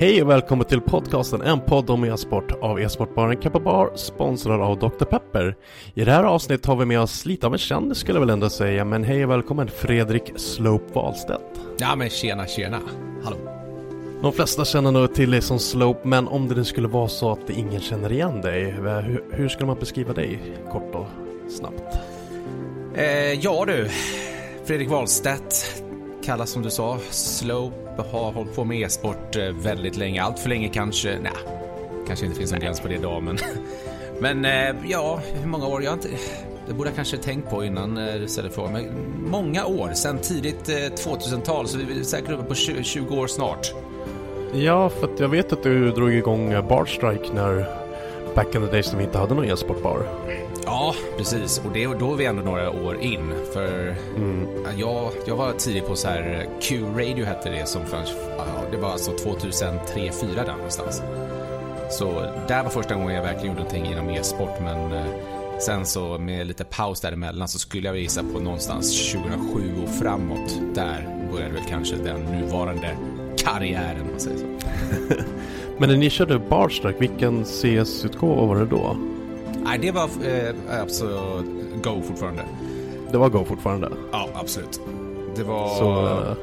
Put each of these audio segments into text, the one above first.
Hej och välkommen till podcasten En podd om e-sport av e-sportbaren Kappa Bar, sponsrad av Dr. Pepper. I det här avsnittet har vi med oss lite av en kändis skulle jag väl ändå säga, men hej och välkommen Fredrik Slope Wahlstedt. Ja men tjena tjena, hallå. De flesta känner nog till dig som Slope, men om det nu skulle vara så att ingen känner igen dig, hur, hur skulle man beskriva dig kort och snabbt? Eh, ja du, Fredrik Wahlstedt, kallas som du sa, Slope, har hållit på med e-sport eh, väldigt länge, allt för länge kanske, nej, kanske inte finns en gräns på det idag men Men eh, ja, hur många år? Jag inte, det borde jag kanske tänkt på innan eh, du ställde frågan. Men många år, sen tidigt 2000-tal, så vi är säkert uppe på 20, 20 år snart. Ja, för att jag vet att du drog igång Barstrike när back in the days när vi inte hade någon e-sportbar. Ja, precis. Och det, då är vi ändå några år in. För jag, jag var tidig på så här Q-radio hette det som fanns. Ja, det var alltså 2003-2004 där någonstans. Så där var första gången jag verkligen gjorde någonting inom e-sport. Men eh, sen så med lite paus däremellan så skulle jag gissa på någonstans 2007 och framåt. Där började väl kanske den nuvarande karriären om man säger så. Men när ni körde Bard Strike, vilken CS-utgåva var det då? Nej, det var eh, alltså Go fortfarande. Det var Go fortfarande? Ja, absolut. Det var... Så, eh,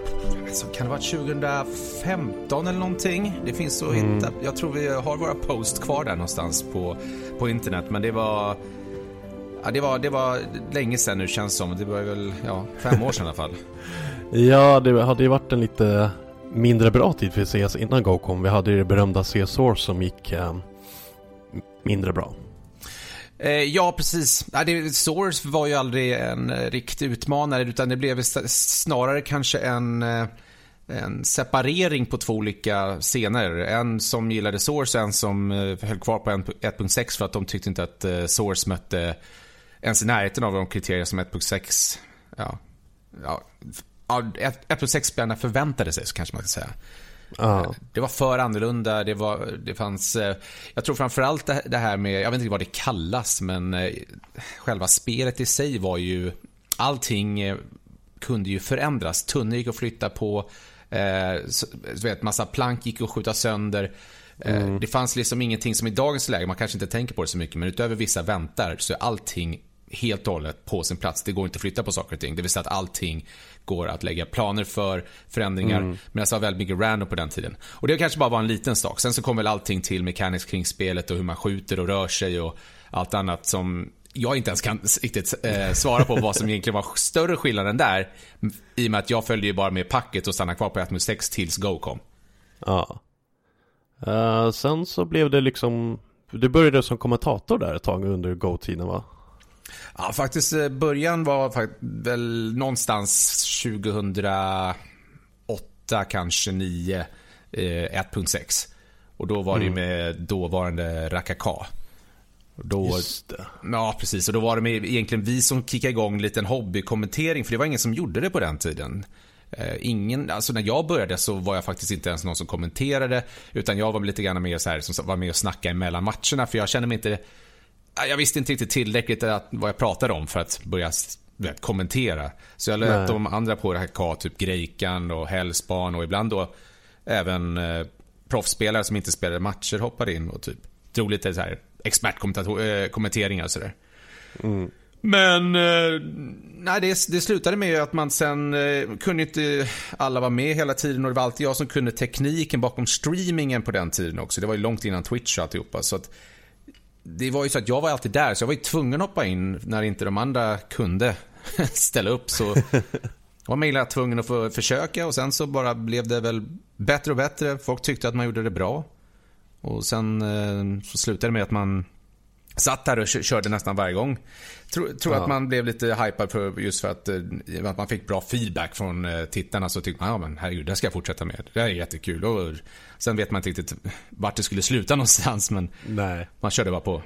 Så kan det vara 2015 eller någonting? Det finns så Mm. hitta. Jag tror vi har våra post kvar där någonstans på, på internet. Men det var... Ja, det var, det var länge sedan nu känns som. Det var väl ja, fem år sedan i alla fall. Ja, det hade ju varit en lite mindre bra tid för CS innan Go kom. Vi hade ju det berömda CS Source som gick eh, mindre bra. Eh, ja, precis. Source var ju aldrig en eh, riktig utmanare utan det blev snarare kanske en, eh, en separering på två olika scener. En som gillade Source och en som höll kvar på 1.6 för att de tyckte inte att Source mötte ens i närheten av de kriterier som 1.6 ja, ja, 1.6-spelarna förväntade sig så kanske man ska säga. Ja. Det var för annorlunda, det, var, det fanns, eh, jag tror framförallt det, det här med, jag vet inte vad det kallas, men eh, själva spelet i sig var ju, allting eh, kunde ju förändras. Tunnor gick att flytta på, eh, vet, massa plank gick att skjuta sönder. Eh, Det fanns liksom ingenting som i dagens läge, man kanske inte tänker på det så mycket, men utöver vissa väntar så är allting helt och hållet på sin plats. Det går inte att flytta på saker och ting. Det vill säga att allting går att lägga planer för förändringar. Mm. Medan det var väldigt mycket random på den tiden. Och det kanske bara var en liten sak. Sen så kom väl allting till mechanics kring spelet och hur man skjuter och rör sig och allt annat som jag inte ens kan riktigt eh, svara på vad som egentligen var större skillnaden där. I och med att jag följde ju bara med packet och stannade kvar på 1.6 tills Go kom. Ja. Eh, sen så blev det liksom, du började som kommentator där ett tag under Go-tiden va? Ja, faktiskt eh, början var väl någonstans 2008 8, kanske 9, eh, 1.6. Och då var det ju med dåvarande Rakaka. Då, Just det. Ja, precis. Och då var det med, egentligen vi som kickade igång en liten hobbykommentering, för det var ingen som gjorde det på den tiden. Eh, ingen, alltså när jag började så var jag faktiskt inte ens någon som kommenterade, utan jag var lite grann med så här, som var med och snackade mellan matcherna, för jag kände mig inte... Jag visste inte riktigt tillräckligt att, vad jag pratade om för att börja vet, kommentera. Så jag lät Nej. de andra på det här ka, typ Grejkan och Hellspan och ibland då även eh, proffsspelare som inte spelade matcher hoppade in och typ drog lite så här expertkommenteringar och sådär. Men eh, nej, det, det slutade med att man sen eh, kunde inte alla vara med hela tiden och det var alltid jag som kunde tekniken bakom streamingen på den tiden också. Det var ju långt innan Twitch och alltihopa. Så att, det var ju så att jag var alltid där, så jag var ju tvungen att hoppa in när inte de andra kunde ställa upp. Så var man illa tvungen att få försöka och sen så bara blev det väl bättre och bättre. Folk tyckte att man gjorde det bra. Och sen eh, så slutade det med att man satt där och kö- körde nästan varje gång. Tror, tror Ja. att man blev lite hypad för, just för att, eh, att man fick bra feedback från eh, tittarna. Så tyckte man, ja men herregud, det ska jag fortsätta med. Det här är jättekul. Och sen vet man inte riktigt vart det skulle sluta någonstans, men Nej, man körde bara på.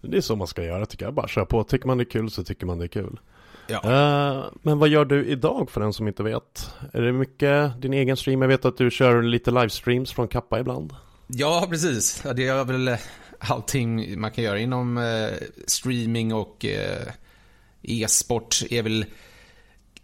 det är så man ska göra tycker jag. Bara köra på. Tycker man det är kul så tycker man det är kul. Ja. Eh, men vad gör du idag för den som inte vet? Är det mycket din egen stream? Jag vet att du kör lite livestreams från Kappa ibland. Ja, precis. Ja, det är väl eh, allting man kan göra inom eh, streaming och eh, e-sport är väl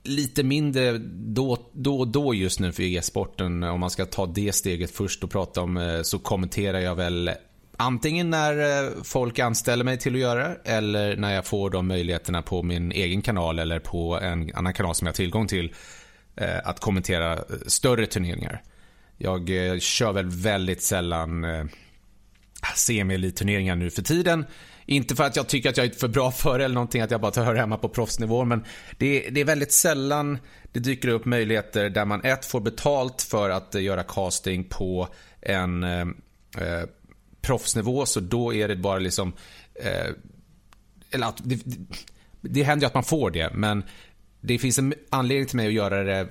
lite mindre då, och då just nu för e-sporten. Om man ska ta det steget först och prata om eh, så kommenterar jag väl antingen när eh, folk anställer mig till att göra det eller när jag får de möjligheterna på min egen kanal eller på en annan kanal som jag har tillgång till eh, att kommentera eh, större turneringar. Jag eh, kör väl väldigt sällan eh, eh, semi-elitturneringar nu för tiden. Inte för att jag tycker att jag är för bra för det eller någonting, att jag bara hör hemma på proffsnivå. Men det är, det är väldigt sällan det dyker upp möjligheter där man ett får betalt för att eh, göra casting på en eh, eh, proffsnivå. Så då är det bara liksom... Eh, eller att det, det, det händer ju att man får det, men det finns en anledning till mig att göra det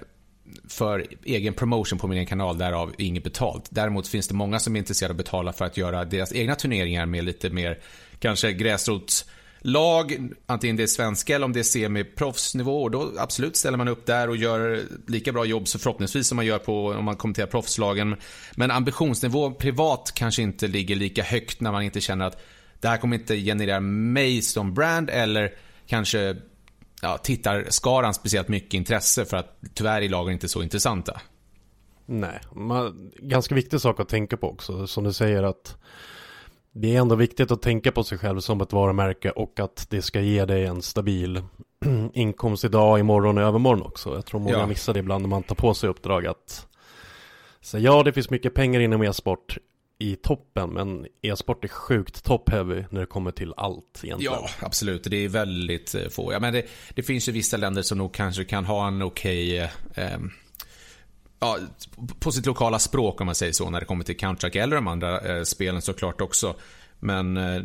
för egen promotion på min egen kanal, därav inget betalt. Däremot finns det många som är intresserade av att betala för att göra deras egna turneringar med lite mer, kanske gräsrotslag, antingen det är svenska eller om det är semiproffsnivå Och då absolut ställer man upp där och gör lika bra jobb så förhoppningsvis som man gör på om man kommenterar proffslagen. Men ambitionsnivå privat kanske inte ligger lika högt när man inte känner att det här kommer inte generera mig som brand eller kanske ja, tittarskaran speciellt mycket intresse för att tyvärr är lagen inte så intressanta. Nej, man, ganska viktig sak att tänka på också. Som du säger att det är ändå viktigt att tänka på sig själv som ett varumärke och att det ska ge dig en stabil inkomst idag, imorgon och övermorgon också. Jag tror många Ja. missar det ibland när man tar på sig uppdrag att säga ja, det finns mycket pengar inom e-sport i toppen, men e-sport är sjukt top-heavy när det kommer till allt egentligen. Ja, absolut. Det är väldigt eh, få. Ja, men det, det finns ju vissa länder som nog kanske kan ha en okej... eh, ja, på sitt lokala språk om man säger så när det kommer till Counter-Strike eller de andra eh, spelen såklart också. Men eh,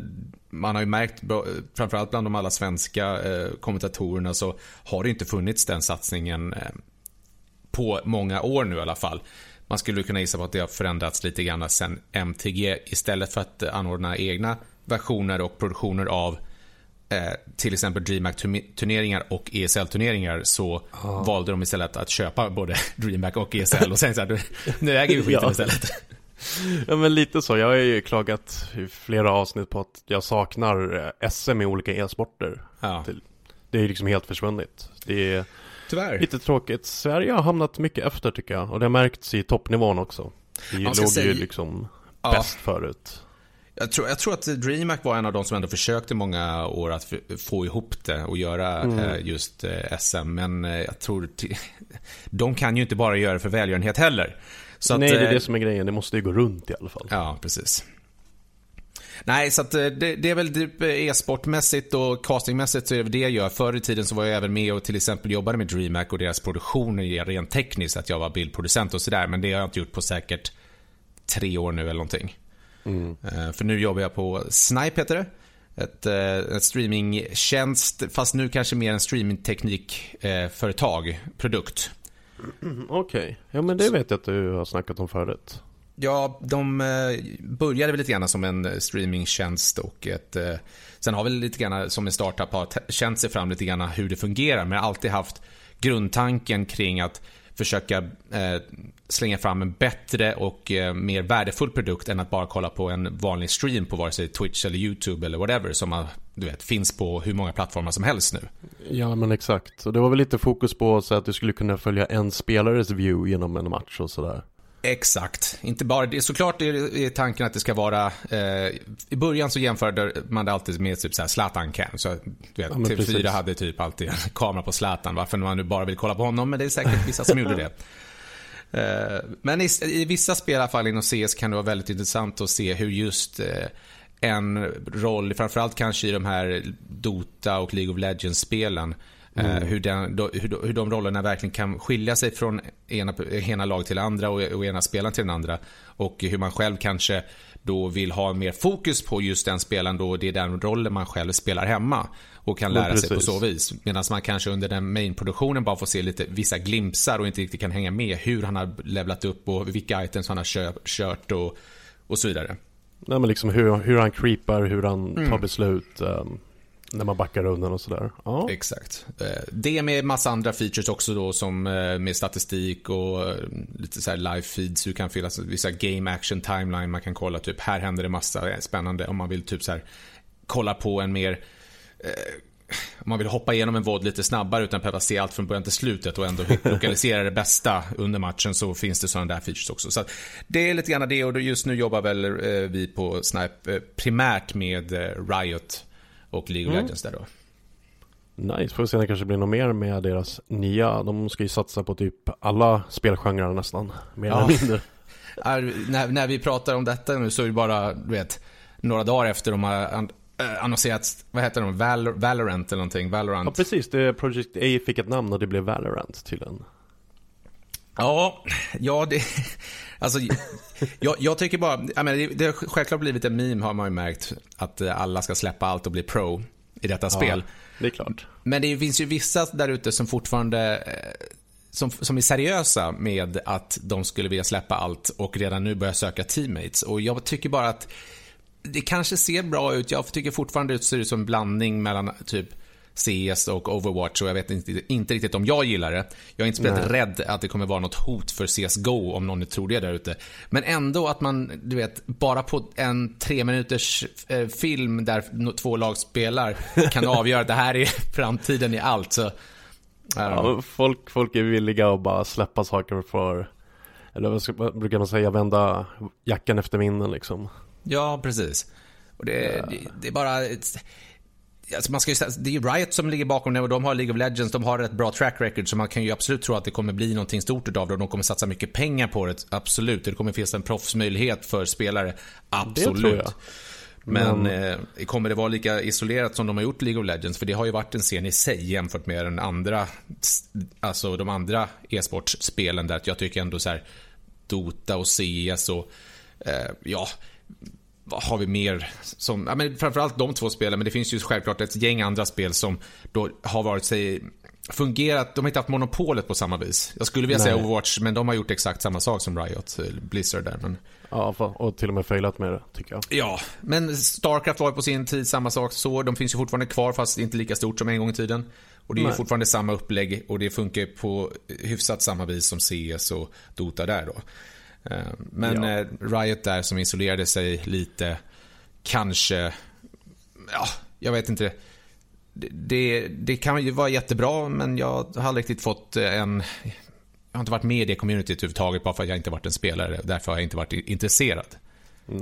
man har ju märkt, framförallt bland de alla svenska eh, kommentatorerna så har det inte funnits den satsningen eh, på många år nu i alla fall. Man skulle kunna gissa på att det har förändrats lite grann sen MTG. Istället för att eh, anordna egna versioner och produktioner av eh, till exempel DreamHack-turneringar och ESL-turneringar så valde de istället att köpa både DreamHack och ESL och sen så här, nu äger vi skiten Ja. istället. Ja men lite så, jag har ju klagat i flera avsnitt på att jag saknar eh, SM i olika e-sporter. Ja. Det är ju liksom helt försvunnit. Det är Tyvärr. lite tråkigt. Sverige har hamnat mycket efter tycker jag. Och det har märkts i toppnivån också. Vi låg ju säga- liksom Ja. bäst förut. Jag tror, jag tror att DreamHack var en av de som ändå försökte många år att få ihop det och göra eh, just eh, SM. Men eh, jag tror... De kan ju inte bara göra det för välgörenhet heller. Så att, Nej, det är eh, det som är grejen. Det måste ju gå runt i alla fall. Ja, precis. Nej, så att eh, det, det är väl typ eh, e-sportmässigt och castingmässigt så är det det jag gör. Förr i tiden så var jag även med och till exempel jobbade med DreamHack och deras produktioner rent tekniskt. Att jag var bildproducent och sådär. Men det har jag inte gjort på säkert tre år nu eller någonting. Eh, För nu jobbar jag på Snipe heter det. Ett, ett streamingtjänst, fast nu kanske mer en streamingteknikföretag, produkt. Okej, okay. ja men det vet jag att du har snackat om förut. Ja, de eh, började väl lite grann som en eh, streamingtjänst och ett... Eh, sen har väl lite grann som en startup har känt sig fram lite grann hur det fungerar men alltid haft grundtanken kring att försöka eh, slänga fram en bättre och eh, mer värdefull produkt än att bara kolla på en vanlig stream på vare sig Twitch eller YouTube eller whatever som man, du vet, finns på hur många plattformar som helst nu. Ja men exakt, och det var väl lite fokus på så att du skulle kunna följa en spelares view genom en match och sådär. Exakt. Inte bara det. Såklart är tanken att det ska vara... Eh, I början så jämförde man det alltid med typ såhär Zlatan Cam. Så du vet, ja, TV4 hade typ alltid en kamera på Zlatan. Varför man nu bara vill kolla på honom. Men det är säkert vissa som gjorde det. Eh, men i, i, vissa spel, i alla fall inom CS, kan det vara väldigt intressant att se hur just eh, en roll, framförallt kanske i de här Dota och League of Legends-spelen, mm. Hur, den, hur, hur de rollerna verkligen kan skilja sig från ena, ena lag till andra och, och ena spelaren till den andra. Och hur man själv kanske då vill ha mer fokus på just den spelaren då det är den rollen man själv spelar hemma. Och kan lära sig på så vis. Medan man kanske under den main-produktionen bara får se lite vissa glimpsar och inte riktigt kan hänga med hur han har levlat upp och vilka items han har kört, kört och, och så vidare. Nej men liksom hur, hur han creepar, hur han mm. tar beslut. Um, när man backar undan och sådär. Ja. Exakt. Eh, det med massa andra features också då som eh, med statistik och eh, lite så live feeds. Du kan fylla vissa game action timeline man kan kolla. Typ här händer det massa spännande om man vill typ så här kolla på en mer om man vill hoppa igenom en våld lite snabbare utan att behöva se allt från början till slutet och ändå lokalisera det bästa under matchen så finns det sådana där features också. Så det är lite grann det och just nu jobbar väl vi på Snipe primärt med Riot och League of mm. Legends där då. Nice, får vi se om det kanske blir något mer med deras nya. De ska ju satsa på typ alla spelgenrer nästan, mer ja. eller mindre. när, när vi pratar om detta nu så är det bara, du vet, några dagar efter de har äh, annonserat, vad heter de, Val Valorant eller någonting, Valorant. Ja precis, det Project A fick ett namn och det blev Valorant tydligen. Ja, ja det, alltså, jag, jag tycker bara, jag menar, det, har självklart blivit en meme har man ju märkt, att eh, alla ska släppa allt och bli pro i detta ja, spel. det är klart. Men det finns ju vissa där ute som fortfarande eh, som, som är seriösa med att de skulle vilja släppa allt och redan nu börja söka teammates. Och jag tycker bara att det kanske ser bra ut. Jag tycker fortfarande det ser ut som en blandning mellan typ CS och Overwatch och jag vet inte, inte riktigt om jag gillar det. Jag är inte speciellt rädd att det kommer vara något hot för CSGO om någon tror det där ute. Men ändå att man, du vet, bara på en tre minuters eh, film där två lag spelar kan avgöra att det här är framtiden i allt. Så, ja, folk, folk är villiga att bara släppa saker för, eller vad brukar man säga, vända jackan efter vinden liksom. Ja, precis. Och det, ja. det, det är bara... Alltså man ska ju, det är ju Riot som ligger bakom det och de har League of Legends, de har ett bra track record så man kan ju absolut tro att det kommer bli någonting stort av det och de kommer satsa mycket pengar på det, absolut. Det kommer finnas en proffsmöjlighet för spelare, absolut. Men mm. eh, kommer det vara lika isolerat som de har gjort League of Legends? För det har ju varit en scen i sig jämfört med den andra, alltså de andra e-sportspelen där jag tycker ändå så här Dota och CS och eh, ja, vad har vi mer som, ja men framförallt de två spelen, men det finns ju självklart ett gäng andra spel som då har varit sig fungerat, de har inte haft monopolet på samma vis. Jag skulle vilja Nej. säga Overwatch, men de har gjort exakt samma sak som Riot, Blizzard där. Men... Ja, och till och med failat med det, tycker jag. Ja, men Starcraft var ju på sin tid samma sak så. De finns ju fortfarande kvar, fast inte lika stort som en gång i tiden. Och det är ju fortfarande samma upplägg och det funkar på hyfsat samma vis som CS och Dota där då. Eh, men ja. Eh, Riot där som isolerade sig lite, kanske, ja, jag vet inte. Det, det kan ju vara jättebra, men jag har aldrig riktigt fått en... Jag har inte varit med i det communityt överhuvudtaget bara för att jag inte varit en spelare. Därför har jag inte varit intresserad. Nej.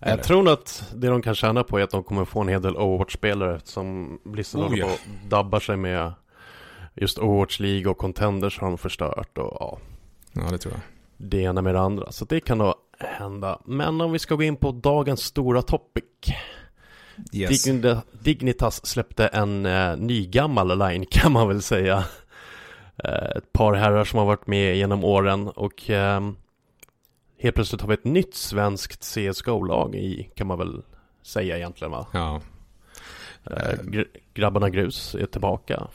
Eller? Jag tror nog att det de kan tjäna på är att de kommer få en hel del Overwatch-spelare som Blizzard oh, ja. och dabbar sig med just Overwatch League och Contenders har de förstört och ja. Ja, det tror jag det ena med det andra. Så det kan nog hända. Men om vi ska gå in på dagens stora topic. Yes. Dignitas släppte en eh, nygammal line kan man väl säga. Eh, ett par herrar som har varit med genom åren och eh, helt plötsligt har vi ett nytt svenskt CSGO-lag i kan man väl säga egentligen va? Ja. Eh, grabbarna Grus är tillbaka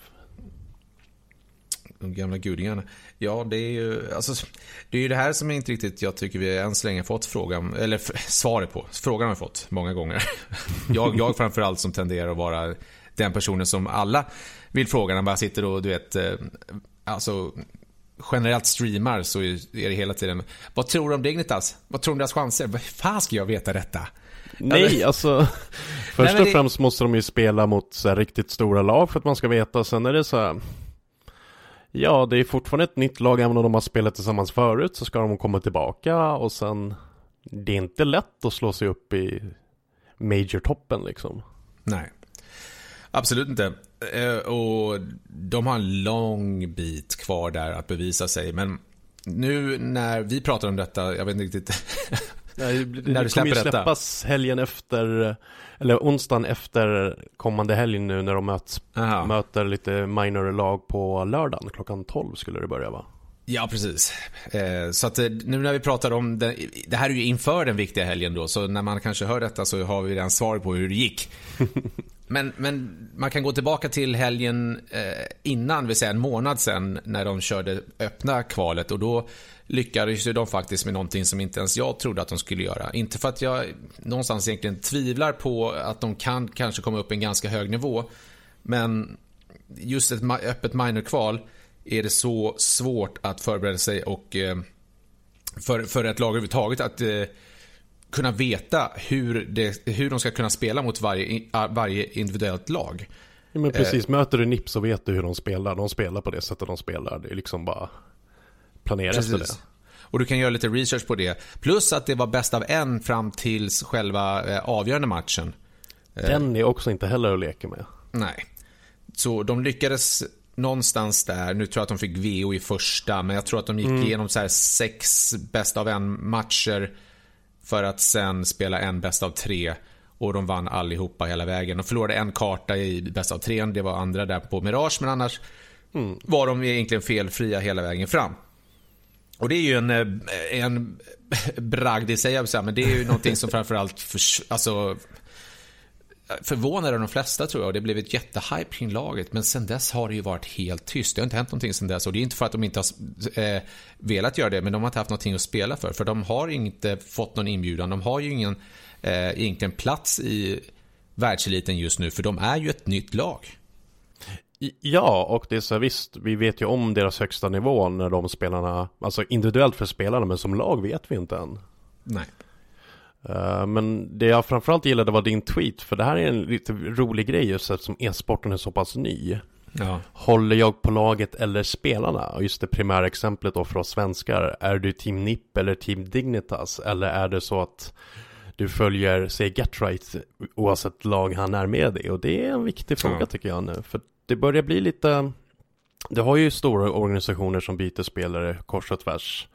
De gamla gudingarna. Ja, det är ju alltså, det är ju det här som inte riktigt jag tycker vi än så länge fått frågan, eller svaret på. Frågan har vi fått många gånger. jag, jag framförallt som tenderar att vara den personen som alla vill fråga när man sitter och du vet, eh, alltså generellt streamar så är det hela tiden Vad tror du om Dignitas? Vad tror du om deras chanser? Vad fan ska jag veta detta? Nej, alltså Först och främst måste de ju spela mot så riktigt stora lag för att man ska veta. Sen är det så här, Ja, det är fortfarande ett nytt lag även om de har spelat tillsammans förut så ska de komma tillbaka och sen Det är inte lätt att slå sig upp i Major-toppen liksom. Nej. Absolut inte. Eh, och de har en lång bit kvar där att bevisa sig. Men nu när vi pratar om detta, jag vet inte riktigt Nej, det, när du släpper kommer ju släppas detta. helgen efter, eller onsdagen efter kommande helg nu när de möts, möter lite minor lag på lördagen. Klockan 12 skulle det börja va? Ja, precis. Eh, så att eh, nu när vi pratar om det, det här är ju inför den viktiga helgen då, så när man kanske hör detta så har vi redan svar på hur det gick. men, men man kan gå tillbaka till helgen eh, innan, vill säga en månad sen, när de körde öppna kvalet och då lyckades de faktiskt med någonting som inte ens jag trodde att de skulle göra. Inte för att jag någonstans egentligen tvivlar på att de kan kanske komma upp i en ganska hög nivå, men just ett öppet minor-kval är det så svårt att förbereda sig och eh, för, för ett lag överhuvudtaget att eh, kunna veta hur, det, hur de ska kunna spela mot varje, varje individuellt lag. Ja, men precis, eh, möter du NIP så vet du hur de spelar. De spelar på det sättet de spelar. Det är liksom bara planera precis. efter det. Och du kan göra lite research på det. Plus att det var bäst av en fram tills själva eh, avgörande matchen. Den är också inte heller att leka med. Nej. Så de lyckades någonstans där, nu tror jag att de fick VO i första, men jag tror att de gick mm. igenom så sex bäst av en matcher för att sen spela en bäst av tre. Och de vann allihopa hela vägen. De förlorade en karta i bäst av tre, det var andra där på Mirage, men annars mm. var de egentligen felfria hela vägen fram. Och det är ju en, eh, en bragd i sig, men det är ju någonting som framförallt för, alltså, förvånade de flesta tror jag och det blev ett jättehype kring laget. Men sen dess har det ju varit helt tyst. Det har inte hänt någonting sen dess och det är inte för att de inte har eh, velat göra det men de har inte haft någonting att spela för. För de har inte fått någon inbjudan. De har ju ingen eh, egentligen plats i världseliten just nu för de är ju ett nytt lag. Ja, och det är så visst, vi vet ju om deras högsta nivå när de spelarna, alltså individuellt för spelarna, men som lag vet vi inte än. Nej. Uh, men det jag framförallt gillade var din tweet, för det här är en lite rolig grej just eftersom e-sporten är så pass ny. Ja. Håller jag på laget eller spelarna? Och just det primära exemplet då för oss svenskar. Är du team NIP eller team Dignitas? Eller är det så att du följer, säg Getright oavsett lag han är med i? Och det är en viktig fråga ja. tycker jag nu. För det börjar bli lite Det har ju stora organisationer som byter spelare kors och tvärs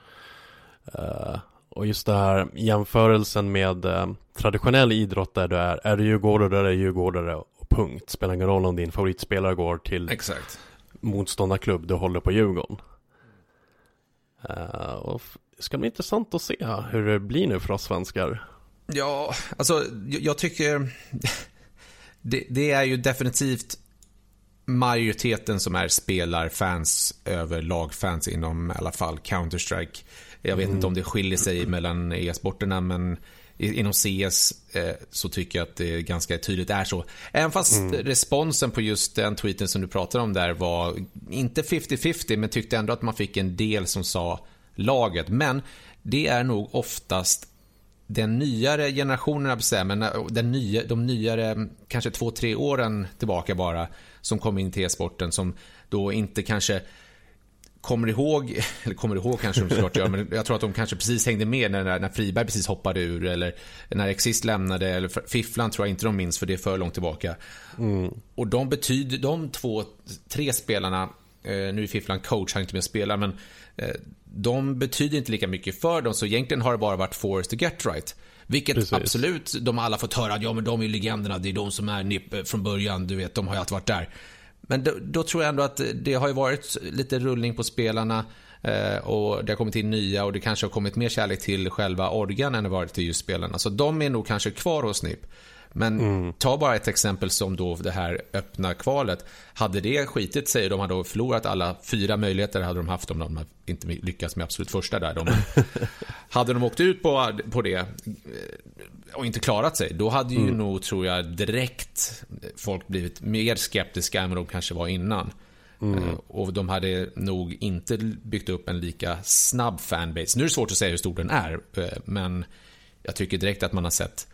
uh, Och just det här jämförelsen med uh, traditionell idrott där du är Är du djurgårdare, är djurgårdare och punkt. Spelar ingen roll om din favoritspelare går till Exakt. Motståndarklubb, du håller på Djurgården. Uh, och Det ska bli intressant att se hur det blir nu för oss svenskar. Ja, alltså jag tycker det, det är ju definitivt majoriteten som är spelarfans över lagfans inom i alla fall Counter-Strike. Jag vet mm. inte om det skiljer sig mellan e-sporterna men inom CS eh, så tycker jag att det ganska tydligt är så. Även fast mm. responsen på just den tweeten som du pratar om där var inte 50-50 men tyckte ändå att man fick en del som sa laget. Men det är nog oftast den nyare generationen, men den nya, de nyare, kanske två, tre åren tillbaka bara, som kom in till e-sporten som då inte kanske kommer ihåg, eller kommer ihåg kanske de såklart gör, men jag tror att de kanske precis hängde med när, när Friberg precis hoppade ur eller när Exist lämnade eller Fifflan tror jag inte de minns för det är för långt tillbaka. Mm. Och de betyder, de två, tre spelarna, eh, nu är Fifflan coach, han är inte med och spelar, men eh, de betyder inte lika mycket för dem så egentligen har det bara varit Forrest och Get Right. Vilket Precis. absolut, de har alla fått höra ja men de är legenderna, det är de som är NIP eh, från början, du vet, de har ju alltid varit där. Men då, då, tror jag ändå att det har ju varit lite rullning på spelarna eh, och det har kommit in nya och det kanske har kommit mer kärlek till själva organ än det varit till just spelarna. Så de är nog kanske kvar hos NIP. Men mm. ta bara ett exempel som då det här öppna kvalet. Hade det skitit sig, de hade förlorat alla fyra möjligheter hade de haft om de inte lyckats med absolut första där. De, hade de åkt ut på, på det eh, och inte klarat sig, då hade ju mm. nog, tror jag, direkt folk blivit mer skeptiska än vad de kanske var innan. Mm. Eh, och de hade nog inte byggt upp en lika snabb fanbase. Nu är det svårt att säga hur stor den är, eh, men jag tycker direkt att man har sett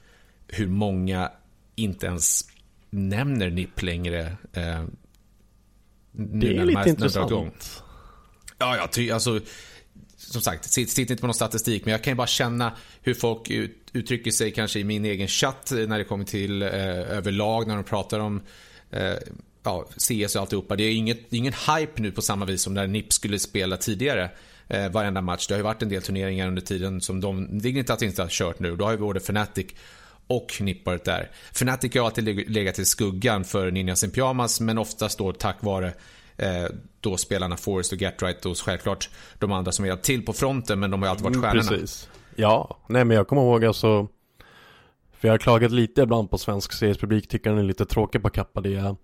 hur många inte ens nämner NIP längre. Eh, det är lite intressant. Ja, ja, ty, alltså som sagt, sitter inte på någon statistik, men jag kan ju bara känna hur folk ut, uttrycker sig kanske i min egen chatt eh, när det kommer till eh, överlag, när de pratar om eh, ja, CS och alltihopa. Det är inget, ingen hype nu på samma vis som när NIP skulle spela tidigare. Eh, varenda match. Det har ju varit en del turneringar under tiden som de Dignitas inte har kört nu. Då har ju både Fnatic och NIP varit där. Fnatic har alltid legat i skuggan för Ninjas in Pyjamas men oftast då tack vare då spelarna Forrest och Getright och självklart de andra som är till på fronten men de har alltid varit mm, stjärnorna. Precis. Ja, nej men jag kommer ihåg alltså för jag har klagat lite ibland på svensk CS-publik, tycker den är lite tråkig på Kappa. Det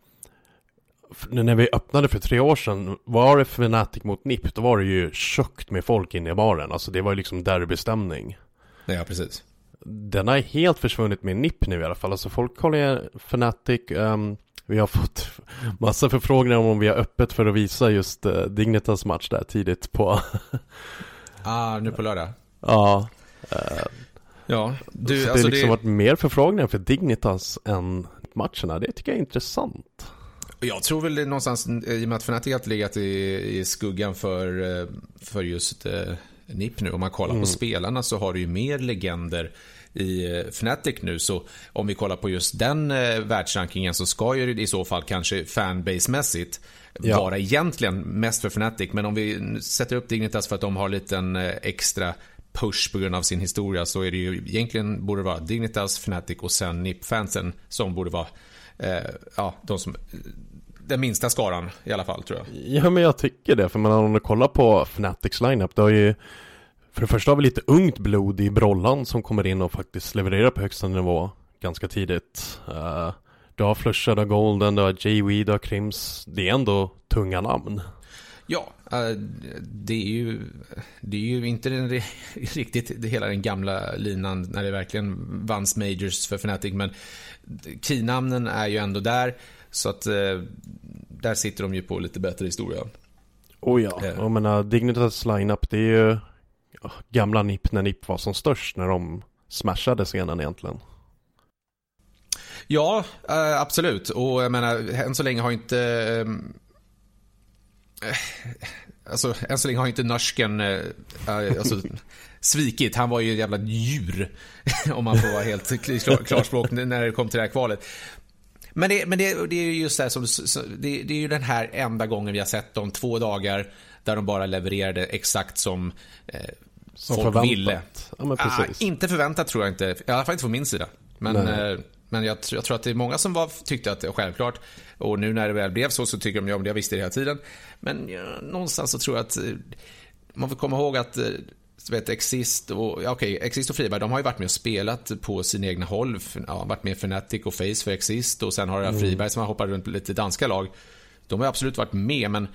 när vi öppnade för tre år sedan, var det Fnatic mot NIP, då var det ju tjockt med folk inne i baren. Alltså det var ju liksom derbystämning. Ja, precis. Den har helt försvunnit med NIP nu i alla fall. Alltså folk kollar Fnatic. Um, vi har fått massa förfrågningar om vi har öppet för att visa just uh, Dignitas match där tidigt på... ah, nu på lördag? Ja. Uh, ja, du, så alltså det har liksom det... varit mer förfrågningar för Dignitas än matcherna. Det tycker jag är intressant. Jag tror väl det någonstans, i och med att Fnatic har legat i, i skuggan för, eh, för just eh, NIP nu. Om man kollar mm. på spelarna så har du ju mer legender i eh, Fnatic nu. Så om vi kollar på just den eh, världsrankingen så ska ju i så fall kanske fanbase-mässigt ja. vara egentligen mest för Fnatic. Men om vi sätter upp Dignitas för att de har en eh, extra push på grund av sin historia så är det ju egentligen borde det vara Dignitas, Fnatic och sen NIP-fansen som borde vara eh, ja, de som den minsta skaran i alla fall tror jag. Ja men jag tycker det, för man, om du kollar på Fanatics lineup, det har ju för det första har vi lite ungt blod i Brollan som kommer in och faktiskt levererar på högsta nivå ganska tidigt. Uh, du har Flusha, du har Golden, du har J-Weed, du har Krims. Det är ändå tunga namn. Ja, uh, det är ju, det är ju inte den, riktigt hela den gamla linan när det verkligen vanns majors för Fnatic, men keynamnen är ju ändå där. Så att uh, där sitter de ju på lite bättre historia. Oh ja, jag menar Dignitas lineup det är ju gamla NIP när NIP var som störst när de smashade scenen egentligen. Ja, äh, absolut. Och jag menar, än så länge har inte... Äh, alltså, än så länge har inte norsken äh, alltså, svikit. Han var ju ett jävla djur. om man får vara helt klar, klarspråk när det kom till det här kvalet. Men det, men det, det är ju just det här som, det, det, är ju den här enda gången vi har sett dem två dagar där de bara levererade exakt som eh, som folk förväntat. ville. Ja, ah, inte förväntat tror jag inte. I alla fall inte från min sida. Men, eh, men jag, jag, tror att det är många som var, tyckte att det var självklart. Och nu när det väl blev så så tycker de, ja men jag visste det hela tiden. Men ja, någonstans så tror jag att eh, man får komma ihåg att eh, vet, Exist och, ja, okej, Exist och Friberg, de har ju varit med och spelat på sina egna håll. Ja, varit med Fnatic och Face för Exist och sen har det mm. Friberg som har hoppat runt lite danska lag. De har absolut varit med, men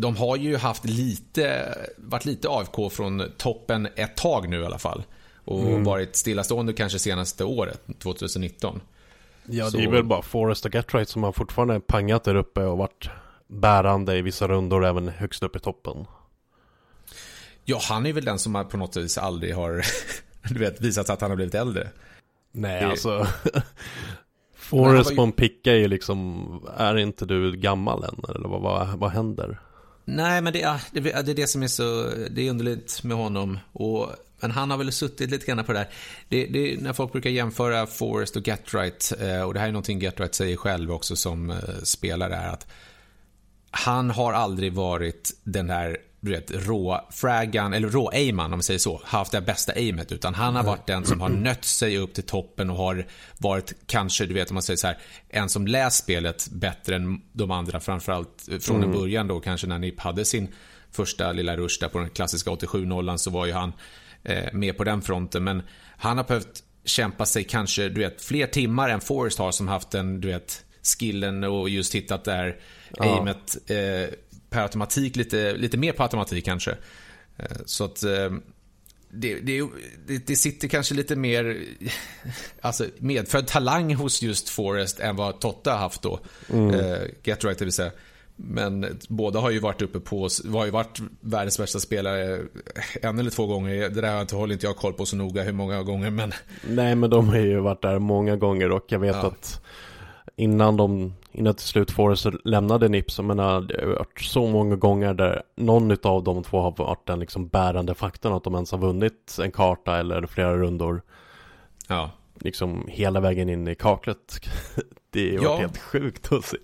de har ju haft lite, varit lite AFK från toppen ett tag nu i alla fall. Och mm. varit stillastående kanske senaste året, 2019. Ja, det är väl bara Forrest och Getright som har fortfarande pangat där uppe och varit bärande i vissa rundor även högst upp i toppen. Ja, han är väl den som på något vis aldrig har du vet, visat att han har blivit äldre. Nej, det... alltså. Forrest ju... på en picka är ju liksom, är inte du gammal än? Eller vad, vad, vad händer? Nej, men det, det, det, är det som är så det är underligt med honom. Och, men han har väl suttit lite grann på det där. Det, det, när folk brukar jämföra Forrest och Getright, eh, och det här är någonting Getright säger själv också som eh, spelare, är att han har aldrig varit den där du vet, rå-fraggan, eller rå-aiman om man säger så, haft det bästa aimet. Utan han har varit den som har nött sig upp till toppen och har varit kanske, du vet om man säger så här, en som läst spelet bättre än de andra. Framförallt från mm. början då, kanske när NIP hade sin första lilla rush där på den klassiska 87-nollan så var ju han eh, med på den fronten. Men han har behövt kämpa sig kanske, du vet, fler timmar än Forrest har som haft den, du vet, skillen och just hittat där ja. aimet eh, per automatik, lite, lite mer på automatik kanske. Eh, så att eh, det, det, det, sitter kanske lite mer alltså medfödd talang hos just Forrest än vad Totte har haft då. Mm. Eh, Get right, det vill säga. Men båda har ju varit uppe på, har ju varit världens bästa spelare en eller två gånger. Det där håller inte jag koll på så noga hur många gånger men. Nej men de har ju varit där många gånger och jag vet ja. att innan de, innan till slut Forrest lämnade Nips, jag menar det har varit så många gånger där någon av de två har varit den liksom bärande faktorn att de ens har vunnit en karta eller flera rundor. Ja. Liksom hela vägen in i kaklet. det har varit ja. helt sjukt att se.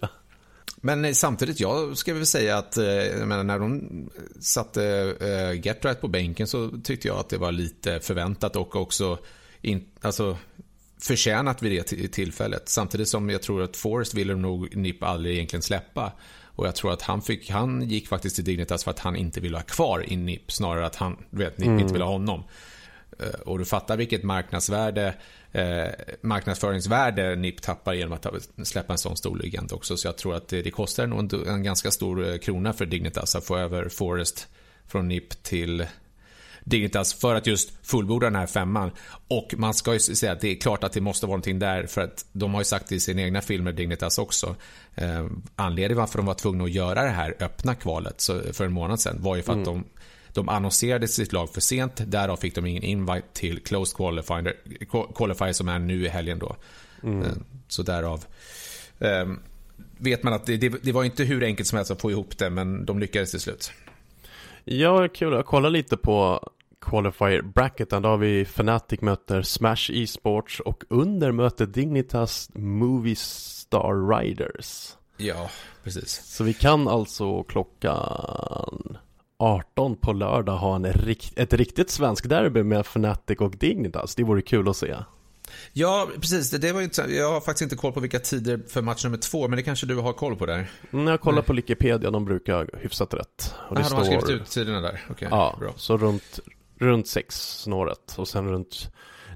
Men eh, samtidigt, jag ska väl säga att eh, menar, när de satte uh, Get Right på bänken så tyckte jag att det var lite förväntat och också in, alltså, förtjänat vid det tillfället. Samtidigt som jag tror att Forrest ville nog Nip aldrig egentligen släppa. Och jag tror att han, fick, han gick faktiskt till Dignitas för att han inte ville ha kvar i Nip, snarare att han, du vet, Nip mm. inte ville ha honom. Och du fattar vilket marknadsvärde eh, marknadsföringsvärde NIP tappar genom att släppa en sån stor legend också. Så jag tror att det, det kostar nog en, en, ganska stor eh, krona för Dignitas att få över Forest från NIP till Dignitas för att just fullborda den här femman. Och man ska ju säga att det är klart att det måste vara någonting där för att de har ju sagt i sina egna filmer, Dignitas också, eh, anledningen varför de var tvungna att göra det här öppna kvalet så, för en månad sedan var ju för att mm. de de annonserade sitt lag för sent, därav fick de ingen invite till Closed Qualifier, qualifier som är nu i helgen då. Mm. Eh, så därav um, vet man att det, det, det, var inte hur enkelt som helst att få ihop det, men de lyckades till slut. Ja, kul. Jag kollar lite på Qualifier bracketen. Då har vi Fnatic möter Smash Esports och under möter Dignitas Movie Star Riders. Ja, precis. Så vi kan alltså klockan 18 på lördag ha en, ett riktigt svensk derby med Fnatic och Dignitas. Det vore kul att se. Ja, precis. Det, var inte, jag har faktiskt inte koll på vilka tider för match nummer två, men det kanske du har koll på där? Mm, jag kollar på Wikipedia, de brukar hyfsat rätt. Och det Aha, står... de har skrivit ut tiderna där? Okay, ja, bra. så runt, runt sex snåret och sen runt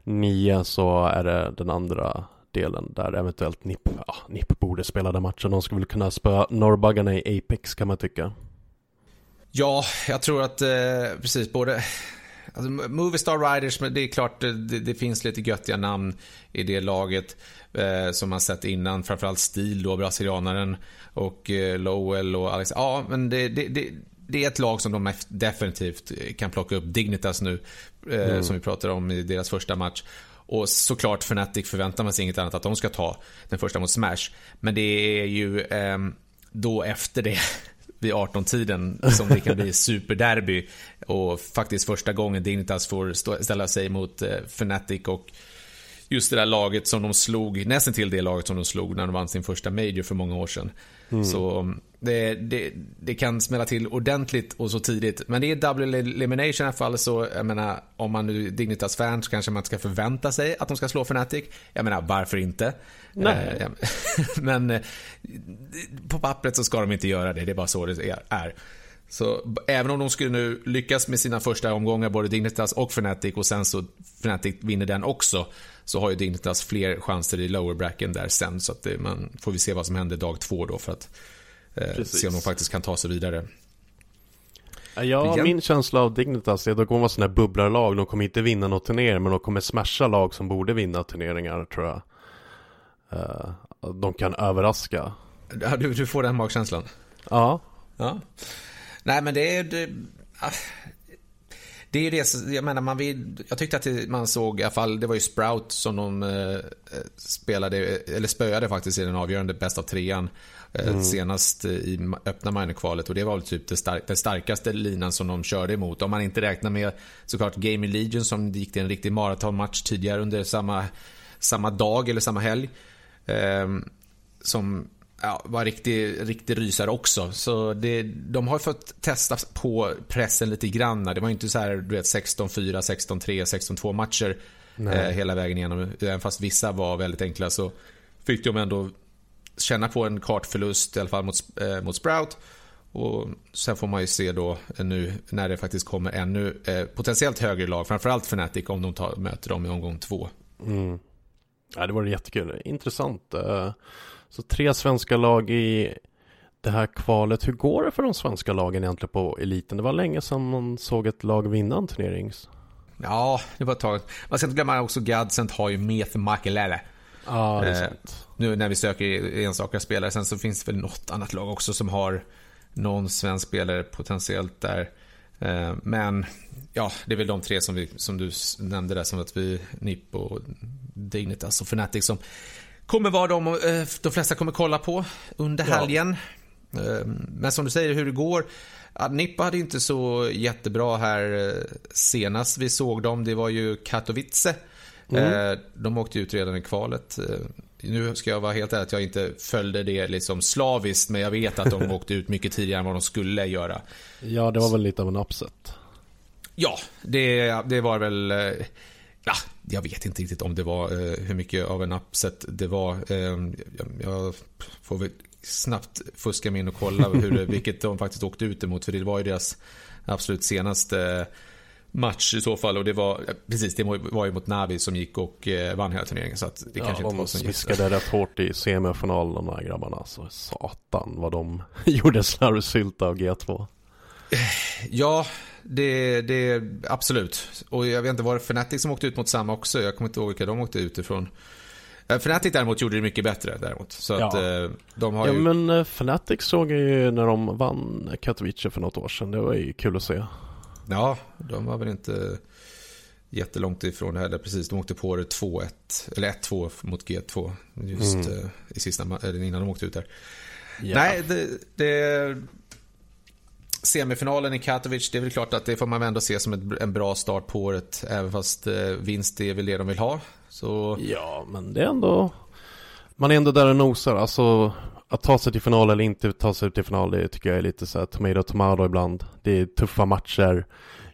nio så är det den andra delen där eventuellt NIP, ja, NIP borde spela den matchen. De skulle väl kunna spöa norrbaggarna i Apex kan man tycka. Ja, jag tror att eh, precis både Alltså, Movie Star Riders, det är klart det, det, finns lite göttiga namn i det laget eh, som man sett innan. Framförallt Stil då, brasilianaren och eh, Lowell och Alex. Ja, men det, det, det, är ett lag som de definitivt kan plocka upp. Dignitas nu, eh, mm. som vi pratade om i deras första match. Och såklart Fnatic förväntar man sig inget annat att de ska ta den första mot Smash. Men det är ju eh, då efter det vid 18-tiden som det kan bli superderby. Och faktiskt första gången Dignitas får ställa sig mot eh, Fnatic och just det där laget som de slog, nästan till det laget som de slog när de vann sin första major för många år sedan. Mm. Så mm, det, det, det, kan smälla till ordentligt och så tidigt. Men det är double elimination i alla fall så jag menar om man nu är Dignitas fan så kanske man inte ska förvänta sig att de ska slå Fnatic. Jag menar varför inte? Nej. Eh, men eh, på pappret så ska de inte göra det, det är bara så det är. Så även om de skulle nu lyckas med sina första omgångar, både Dignitas och Fnatic och sen så Fnatic vinner den också, så har ju Dignitas fler chanser i lower bracken där sen. Så att det, man får vi se vad som händer dag två då för att eh, se om de faktiskt kan ta sig vidare. Ja, Igen. min känsla av Dignitas är att de kommer vara sådana här bubblarlag. De kommer inte vinna något turnering, men de kommer smasha lag som borde vinna turneringar, tror jag. Uh, de kan överraska. Du, du får den magkänslan? Ja. Ja. Nej, men det är... Det, ah, det är det, jag menar, man vill, jag tyckte att man såg i alla fall, det var ju Sprout som de eh, spelade, eller spöade faktiskt i den avgörande bäst av trean. Eh, mm. Senast i öppna minerkvalet och det var väl typ det stark, den starkaste linan som de körde emot. Om man inte räknar med såklart Gaming Legion som gick till en riktig maratonmatch tidigare under samma, samma dag eller samma helg. Eh, som ja, var riktig, riktig rysare också. Så det, de har fått testa på pressen lite grann. Det var inte så här, du vet 16-4, 16-3, 16-2 matcher eh, hela vägen igenom. Även fast vissa var väldigt enkla så fick de ändå känna på en kartförlust i alla fall mot, eh, mot Sprout. Och sen får man ju se då nu när det faktiskt kommer ännu eh, potentiellt högre lag, framförallt Fnatic om de tar, möter dem i omgång två. Mm. Ja, det var jättekul. Intressant. Eh, så tre svenska lag i det här kvalet. Hur går det för de svenska lagen egentligen på eliten? Det var länge sedan man såg ett lag vinna en turnering. Ja, det var ett tag. Man ska inte glömma också Gadsent har ju Meth Makelele. Ja, det är eh, sant. Nu när vi söker enstaka spelare. Sen så finns det väl något annat lag också som har någon svensk spelare potentiellt där. Eh, men ja, det är väl de tre som, vi, som du nämnde där som att vi, NIP och Dignitas och Fnatic som kommer vara de eh, de flesta kommer kolla på under helgen. Ja. Men som du säger hur det går. Nippa hade inte så jättebra här senast vi såg dem. Det var ju Katowice. Mm. De åkte ut redan i kvalet nu ska jag vara helt ärlig att jag inte följde det liksom slaviskt, men jag vet att de åkte ut mycket tidigare än vad de skulle göra. Ja, det var väl lite av en upset. Ja, det, det var väl... Eh, ja, jag vet inte riktigt om det var eh, hur mycket av en upset det var. Ehm, jag får väl snabbt fuska mig in och kolla hur, vilket de faktiskt åkte ut emot, för det var ju deras absolut senaste match i så fall och det var precis det var ju mot Navi som gick och eh, vann hela turneringen så att det ja, kanske inte var så smiskade rätt hårt i semifinalen de här grabbarna så satan vad de gjorde slarvsylta av G2. Ja, det, det absolut. Och jag vet inte, var det Fnatic som åkte ut mot samma också? Jag kommer inte ihåg vilka de åkte ut ifrån. Eh, Fnatic däremot gjorde det mycket bättre däremot. Så ja. att eh, de har ju... Ja men Fnatic såg jag ju när de vann Katowice för något år sedan. Det var ju kul att se. Ja, de var väl inte jättelångt ifrån det heller. Precis, de åkte på det 2-1, eller 1-2 mot G2 just mm. Eh, i sista, eller innan de åkte ut där. Ja. Nej, det, det, Semifinalen i Katowice, det är väl klart att det får man ändå se som ett, en bra start på året. Även fast eh, vinst är väl det de vill ha. Så... Ja, men det är ändå... Man är ändå där och nosar. Alltså, att ta sig till final eller inte ta sig till final, det tycker jag är lite så här tomato tomato ibland. Det är tuffa matcher.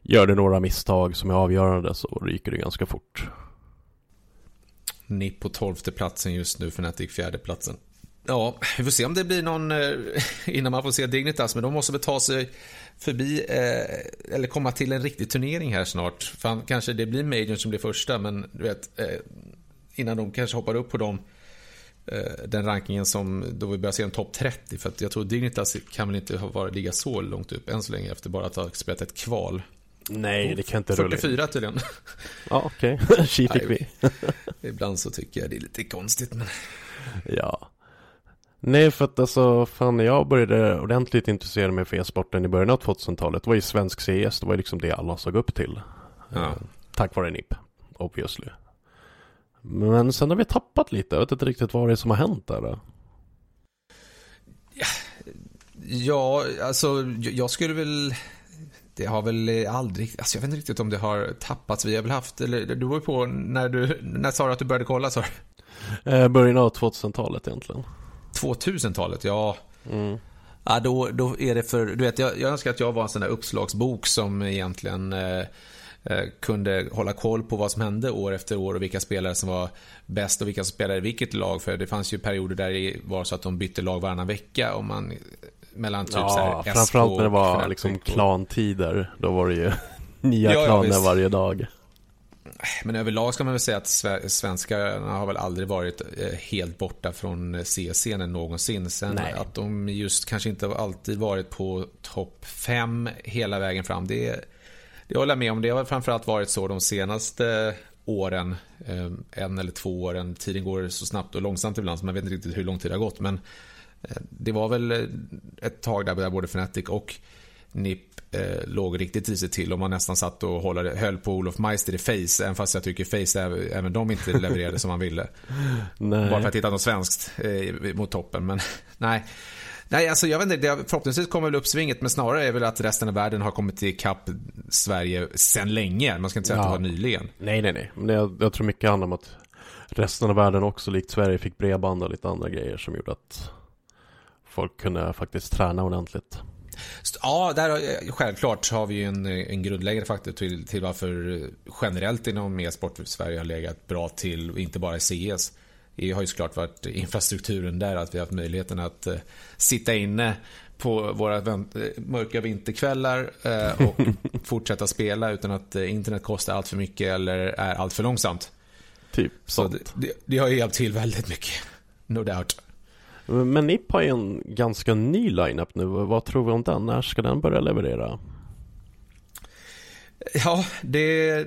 Gör du några misstag som är avgörande så ryker det ganska fort. NIP på tolfte platsen just nu, Fnatic fjärde platsen. Ja, vi får se om det blir någon eh, innan man får se Dignitas, men de måste väl ta sig förbi eh, eller komma till en riktig turnering här snart. Fan, kanske det blir Major som blir första, men du vet, eh, innan de kanske hoppar upp på dem Eh, den rankingen som då vi börjar se en topp 30. För att jag tror Dignitas kan väl inte ha ligga så långt upp än så länge efter bara att ha spelat ett kval. Nej, det kan inte 44 rulla tydligen. Ja, okej. Okay. Tji fick vi. Ibland så tycker jag det är lite konstigt, men... Ja. Nej, för att alltså, fan när jag började ordentligt intressera mig för e-sporten i början av 2000-talet, det var ju svensk CS, det var liksom det alla såg upp till. Ja. Eh, tack vare NIP, obviously. Men sen har vi tappat lite. Jag vet inte riktigt vad det är som har hänt där. Då. Ja, alltså jag skulle väl... Det har väl aldrig... Alltså jag vet inte riktigt om det har tappats. Vi har väl haft... Eller du var ju på när du... När sa du att du började kolla sa eh, Början av 2000-talet egentligen. 2000-talet, ja. Mm. Ja, då, då är det för... Du vet, jag, jag önskar att jag var en sån där uppslagsbok som egentligen... Eh, Eh, kunde hålla koll på vad som hände år efter år och vilka spelare som var bäst och vilka som spelade i vilket lag. För det fanns ju perioder där det var så att de bytte lag varannan vecka och man mellan typ ja, så här framförallt när det var liksom klantider. Då var det ju nya ja, klaner ja, varje dag. Men överlag ska man väl säga att svenskarna har väl aldrig varit eh, helt borta från C-scenen någonsin. Sen Nej. att de just kanske inte alltid varit på topp 5 hela vägen fram. Det det håller jag med om. Det har framförallt varit så de senaste åren. Eh, en eller två åren. Tiden går så snabbt och långsamt ibland så man vet inte riktigt hur lång tid det har gått. Men eh, det var väl eh, ett tag där både Fnatic och NIP eh, låg riktigt risigt till och man nästan satt och hållade, höll på Olof Meister i Face. Även fast jag tycker Face även de inte levererade som man ville. Nej. Bara för att hitta något svenskt eh, mot toppen. Men nej. Nej, alltså jag vet inte, det, förhoppningsvis kommer väl uppsvinget, men snarare är väl att resten av världen har kommit till kapp Sverige sen länge. Man ska inte säga ja. att det var nyligen. Nej, nej, nej. Men jag, jag tror mycket handlar om att resten av världen också, likt Sverige, fick bredband och lite andra grejer som gjorde att folk kunde faktiskt träna ordentligt. Ja, där, självklart har vi ju en, en grundläggande faktor till, till varför generellt inom e-sport Sverige har legat bra till, inte bara i CS. Det har ju såklart varit infrastrukturen där, att vi har haft möjligheten att eh, sitta inne på våra eh, mörka vinterkvällar eh, och fortsätta spela utan att internet kostar allt för mycket eller är allt för långsamt. Typ Så sånt. det, det, det har ju hjälpt till väldigt mycket. No doubt. Men NIP har ju en ganska ny lineup nu. Vad tror vi om den? När ska den börja leverera? Ja, det...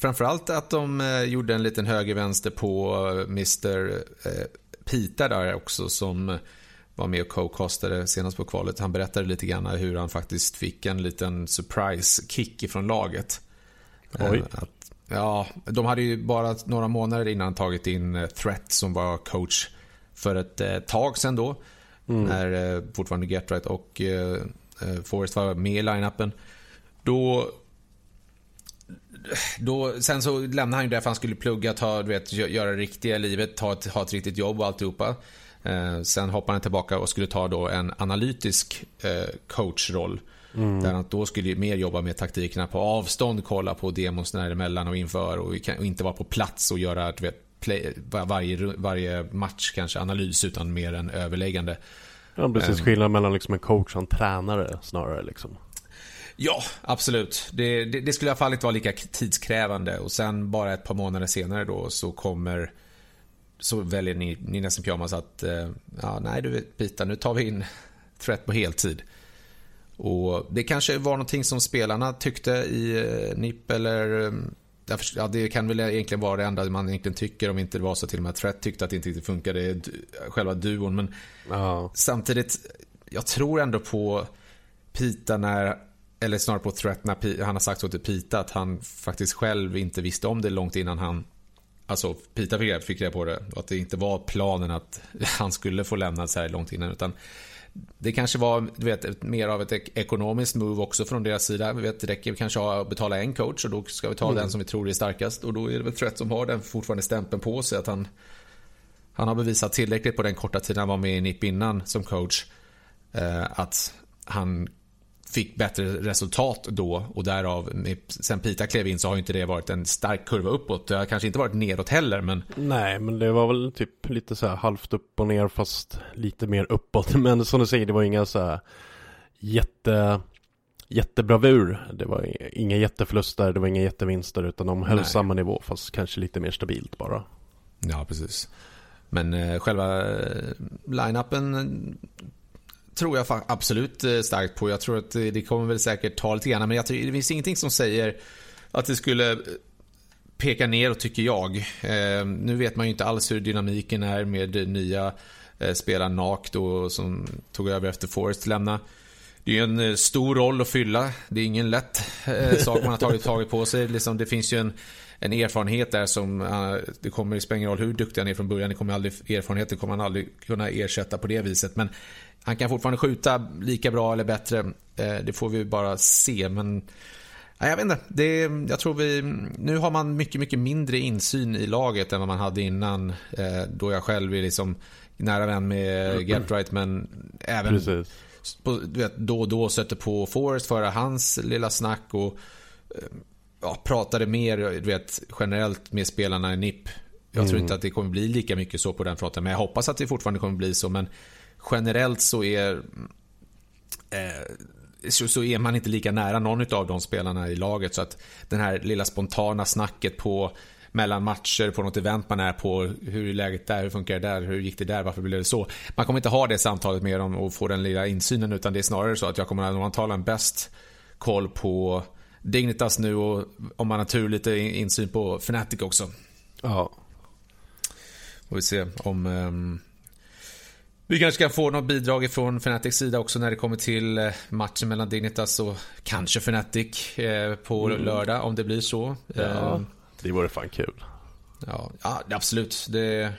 Framförallt att de eh, gjorde en liten höger-vänster på eh, Mr. Eh, Pita där också som var med och co-castade senast på kvalet. Han berättade lite grann hur han faktiskt fick en liten surprise-kick ifrån laget. Oj. Att, ja, de hade ju bara några månader innan tagit in Threat som var coach för ett eh, tag sedan då. När eh, fortfarande Getright och eh, Forrest var med i line-upen. Då då, sen så lämnade han ju där för han skulle plugga, ta, du vet, göra det riktiga livet, ta ett, ha ett riktigt jobb och alltihopa. Eh, sen hoppade han tillbaka och skulle ta då en analytisk eh, coachroll. Där han då skulle mer jobba med taktikerna på avstånd, kolla på demos däremellan och inför och, och inte vara på plats och göra du vet, play, varje, varje match kanske analys utan mer en överläggande. Ja, precis. Ehm. Skillnad mellan liksom en coach och en tränare snarare liksom. Ja, absolut. Det, det, det skulle i alla fall inte vara lika tidskrävande. Och sen bara ett par månader senare då så kommer så väljer ni, ni nästan pyjamas att eh, ja, nej du Pita, nu tar vi in Threat på heltid. Och det kanske var någonting som spelarna tyckte i eh, NIP eller eh, förstår- Ja, det kan väl egentligen vara det enda man egentligen tycker om inte det var så till och med Threat tyckte att det inte riktigt funkade själva duon. Men Ja. samtidigt, jag tror ändå på Pita när, eller snarare på Threat när han har sagt så till Pita att han faktiskt själv inte visste om det långt innan han Alltså Pita fick reda- fick reda på det och att det inte var planen att han skulle få lämna så här långt innan utan det kanske var du vet, mer av ett ek- ekonomiskt move också från deras sida. Vi vet, det räcker kanske att betala en coach och då ska vi ta den som vi tror är starkast. Och då är det väl Threat som har den fortfarande stämpeln på sig att han, han har bevisat tillräckligt på den korta tiden han var med i NIP innan som coach. Eh, att han fick bättre resultat då och därav, sen Pita klev in så har ju inte det varit en stark kurva uppåt. Det har kanske inte varit nedåt heller men Nej, men det var väl typ lite så här halvt upp och ner fast lite mer uppåt. Men som du säger, det var inga så här jätte, jättebravur. Det var inga jätteförluster, det var inga jättevinster utan de höll Nej. samma nivå fast kanske lite mer stabilt bara. Ja, precis. Men eh, själva eh, line-upen tror jag absolut eh, starkt på. Jag tror att det, det kommer väl säkert ta lite grann, men jag tror, det finns ingenting som säger att det skulle eh, peka neråt tycker jag. Eh, nu vet man ju inte alls hur dynamiken är med nya eh, spelare NAK då som tog över efter Forrest lämna. Det är en eh, stor roll att fylla. Det är ingen lätt eh, sak man har tagit, tagit på sig. Liksom, det finns ju en, en erfarenhet där som, eh, det kommer spela ingen roll hur duktig han är från början. Det kommer aldrig, erfarenheten kommer han aldrig kunna ersätta på det viset. Men han kan fortfarande skjuta lika bra eller bättre. Eh, det får vi bara se. Men Nej, jag vet inte. Det, jag tror vi, nu har man mycket, mycket mindre insyn i laget än vad man hade innan. Eh, då jag själv är liksom nära vän med Getright men även Precis. på, du vet, då och då stötte på Forrest för hans lilla snack och eh, ja, pratade mer du vet, generellt med spelarna i NIP. Jag tror inte att det kommer bli lika mycket så på den fronten men jag hoppas att det fortfarande kommer bli så men generellt så är eh, så, är man inte lika nära någon av de spelarna i laget så att den här lilla spontana snacket på mellan matcher på något event man är på. Hur är läget där? Hur funkar det där? Hur gick det där? Varför blev det så? Man kommer inte ha det samtalet med dem och få den lilla insynen utan det är snarare så att jag kommer att antagligen bäst koll på Dignitas nu och om man har tur lite insyn på Fnatic också. Ja. Får vi se om ehm, vi kanske kan få något bidrag från Fnatic sida också när det kommer till eh, matchen mellan Dignitas och kanske Fnatic eh, på lördag om det blir så. ja. Ehm, Det vore fan kul. Ja, ja absolut. Det,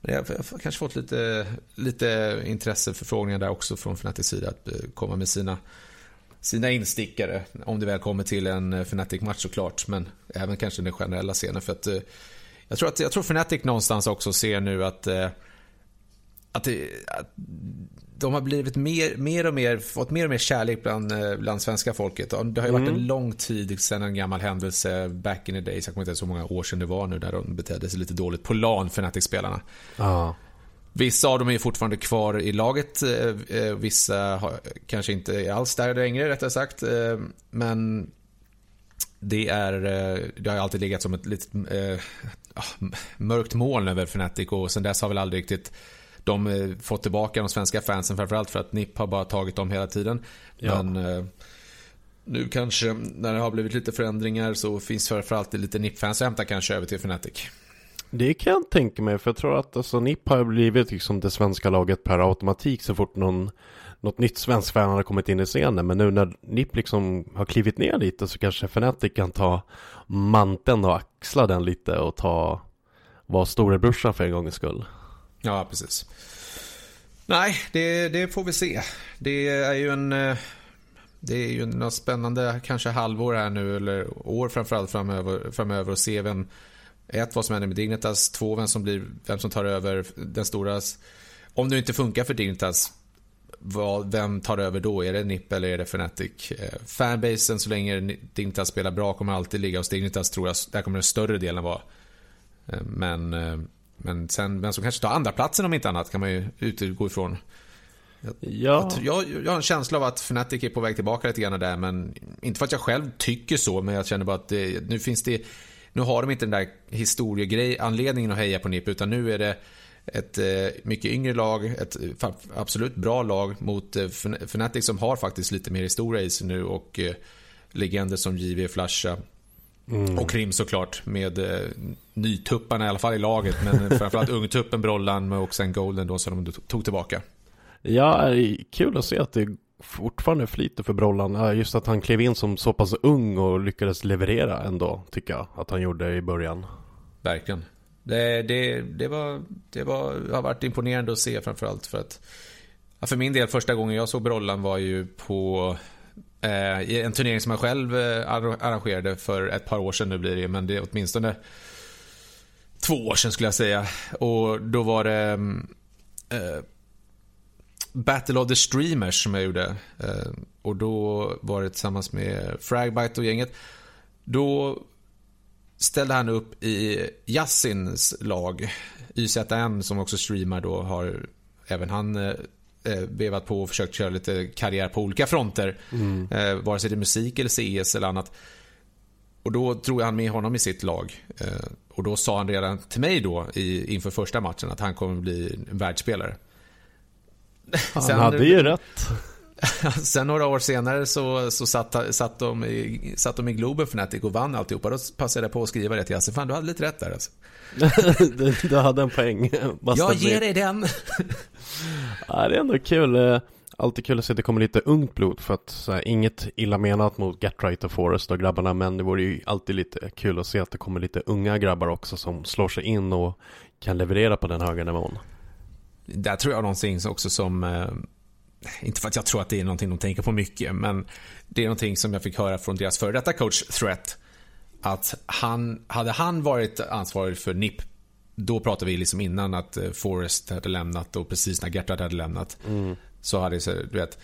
men jag, har kanske fått lite, lite intresseförfrågningar där också från Fnatic sida att eh, komma med sina, sina instickare. Om det väl kommer till en Fnatic-match såklart. Men även kanske den generella scenen. För att, jag, tror att, jag tror Fnatic någonstans också ser nu att, att, det, att de har blivit mer, mer och mer, fått mer och mer kärlek bland, eh, bland svenska folket. Det har ju varit en lång tid sedan en gammal händelse back in the days. Jag kommer inte ihåg så många år sedan det var nu där de betedde sig lite dåligt på LAN, Fnatic-spelarna. Ja. Vissa av dem är fortfarande kvar i laget. eh, eh, Vissa har, kanske inte är alls där längre, rättare sagt. Men det, är, det har alltid legat som ett litet eh, mörkt moln över Fnatic och sen dess har väl aldrig riktigt de eh, fått tillbaka de svenska fansen framförallt för att NIP har bara tagit dem hela tiden. Ja. Men eh, nu kanske när det har blivit lite förändringar så finns framförallt lite NIP-fans att hämta kanske över till Fnatic. Det kan jag tänka mig, för jag tror att alltså, NIP har blivit liksom det svenska laget per automatik så fort någon, något nytt svensk fan har kommit in i scenen. Men nu när NIP liksom har klivit ner lite så kanske Fnatic kan ta manteln och axla den lite och ta vara storebrorsan för en gångs skull. Ja, precis. Nej, det, det får vi se. Det är ju en... Eh, det är ju något spännande kanske halvår här nu, eller år framförallt framöver, framöver och se vem ett, vad som händer med Dignitas. Två, vem som, blir, vem som tar över den stora... Om det inte funkar för Dignitas, vad, vem tar över då? Är det NIP eller är det Fnatic? Eh, fanbasen, så länge Dignitas spelar bra, kommer alltid ligga hos Dignitas tror jag. Där kommer den större delen vara. Eh, men, men sen, vem som kanske tar andra platsen om inte annat kan man ju utgå ifrån. Ja. Jag, jag, har en känsla av att Fnatic är på väg tillbaka lite grann där, men inte för att jag själv tycker så, men jag känner bara att det, nu finns det nu har de inte den där historiegrej, anledningen att heja på NIP utan nu är det ett eh, mycket yngre lag, ett absolut bra lag mot eh, Fnatic som har faktiskt lite mer historia i sig nu och eh, legender som JV Flasha mm. och Krim såklart med eh, nytupparna i alla fall i laget men framförallt ungtuppen Brollan och sen Golden då som de tog tillbaka. Ja, kul att se att det fortfarande flyter för Brollan. Just att han klev in som så pass ung och lyckades leverera ändå, tycker jag att han gjorde i början. Verkligen. Det, det, det, var, det var, har varit imponerande att se framförallt för att för min del första gången jag såg Brollan var ju på Eh, i en turnering som jag själv eh, arrangerade för ett par år sedan nu blir det men det är åtminstone två år sedan skulle jag säga och då var det mm, eh, Battle of the Streamers som jag gjorde. Eh, och då var det tillsammans med Fragbite och gänget. Då ställde han upp i Yassins lag. YZN som också streamar då har även han vevat på och försökt köra lite karriär på olika fronter. Mm. Eh, vare sig det är musik eller CS eller annat. Och då drog han med honom i sitt lag. Eh, och då sa han redan till mig då i, inför första matchen att han kommer bli en världsspelare. Han sen, hade ju rätt. sen några år senare så, så satt, satt, de i, satt de i Globen Fnatic och vann alltihopa. Då passade jag på att skriva det till Hasse. Fan, du hade lite rätt där alltså. du, du hade en poäng. jag ger dig den. ja, det är ändå kul. Eh, alltid kul att se att det kommer lite ungt blod för att så här, inget illa menat mot Gatright och Forrest och grabbarna men det vore ju alltid lite kul att se att det kommer lite unga grabbar också som slår sig in och kan leverera på den höga nivån. Där tror jag någonting också som eh, inte för att jag tror att det är någonting de tänker på mycket, men det är någonting som jag fick höra från deras före detta coach Threat. Att han, hade han varit ansvarig för NIP, då pratade vi liksom innan att eh, Forrest hade lämnat och precis när Gertrud hade lämnat. Mm. Så hade det, du vet,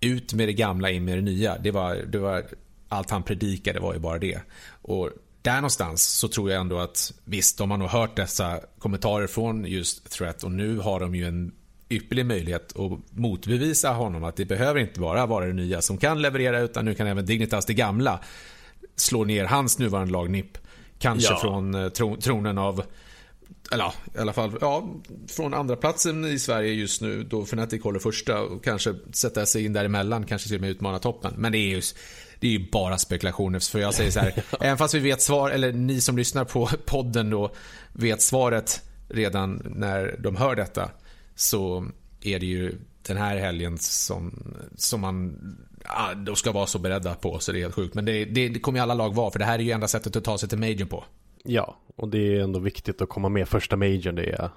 ut med det gamla, in med det nya. Det var, det var, allt han predikade var ju bara det. Och där någonstans så tror jag ändå att visst, de har nog hört dessa kommentarer från just Threat och nu har de ju en ypperlig möjlighet att motbevisa honom att det behöver inte bara vara det nya som kan leverera utan nu kan även Dignitas, det gamla, slå ner hans nuvarande lag NIP. Kanske ja. från eh, tron, tronen av eller ja, i alla fall ja, från andra platsen i Sverige just nu då Fnatic håller första och kanske sätta sig in däremellan, kanske till och med utmana toppen. Men det är ju det är ju bara spekulationer. För jag säger så här, även fast vi vet svar, eller ni som lyssnar på podden då vet svaret redan när de hör detta. Så är det ju den här helgen som, som man ja, då ska vara så beredda på. Så det är helt sjukt. Men det, det, det kommer ju alla lag vara. För det här är ju enda sättet att ta sig till Major på. Ja, och det är ändå viktigt att komma med första Majorn. Det är,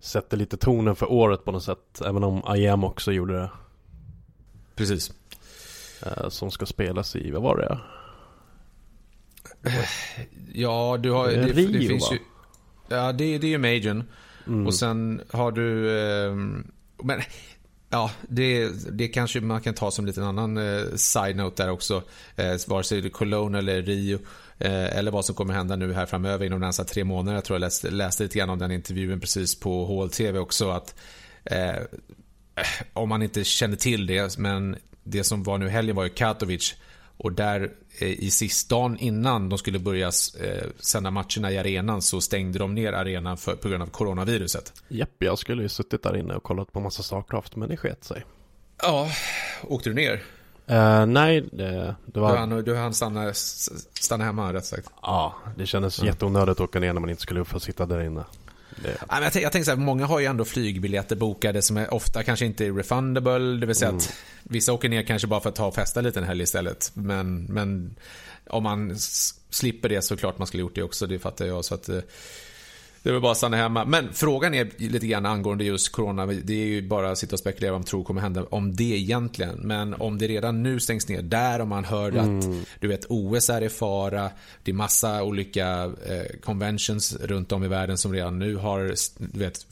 sätter lite tonen för året på något sätt. Även om IAM också gjorde det. Precis. Eh, som ska spelas i, vad var det? Ja, du har... Det, Rio, det finns va? ju... Ja, det, det är ju Majorn. Mm. Och sen har du... Eh, men, ja, det, det kanske man kan ta som en liten annan eh, side-note där också. Eh, vare sig det är Cologne eller Rio. Eh, eller vad som kommer hända nu här framöver inom de nästa tre månader. Jag tror jag läste, läste lite grann om den intervjun precis på HLTV också. att eh, Om man inte känner till det, men det som var nu helgen var ju Katowice och där eh, i sistdagen innan de skulle börja eh, sända matcherna i arenan så stängde de ner arenan för, på grund av coronaviruset. Japp, jag skulle ju suttit där inne och kollat på massa Starcraft men det sket sig. Ja, åkte du ner? Uh, nej, det, det var... Du hann, du hann stanna, stanna hemma rätt sagt. Ja, det kändes mm. jätteonödigt att åka ner när man inte skulle få sitta där inne. Det... Jag, jag, jag tänker så här, många har ju ändå flygbiljetter bokade som är ofta kanske inte är refundable. Det vill säga mm. att vissa åker ner kanske bara för att ta och festa lite en helg istället. Men, men om man slipper det så klart man skulle gjort det också. Det fattar jag. Så att, eh, det är väl bara att stanna hemma. Men frågan är lite grann angående just corona. Det är ju bara att sitta och spekulera vad man tror kommer hända om det egentligen. Men om det redan nu stängs ner där och man hör mm. att du vet OS är i fara. Det är massa olika eh, conventions runt om i världen som redan nu har du vet,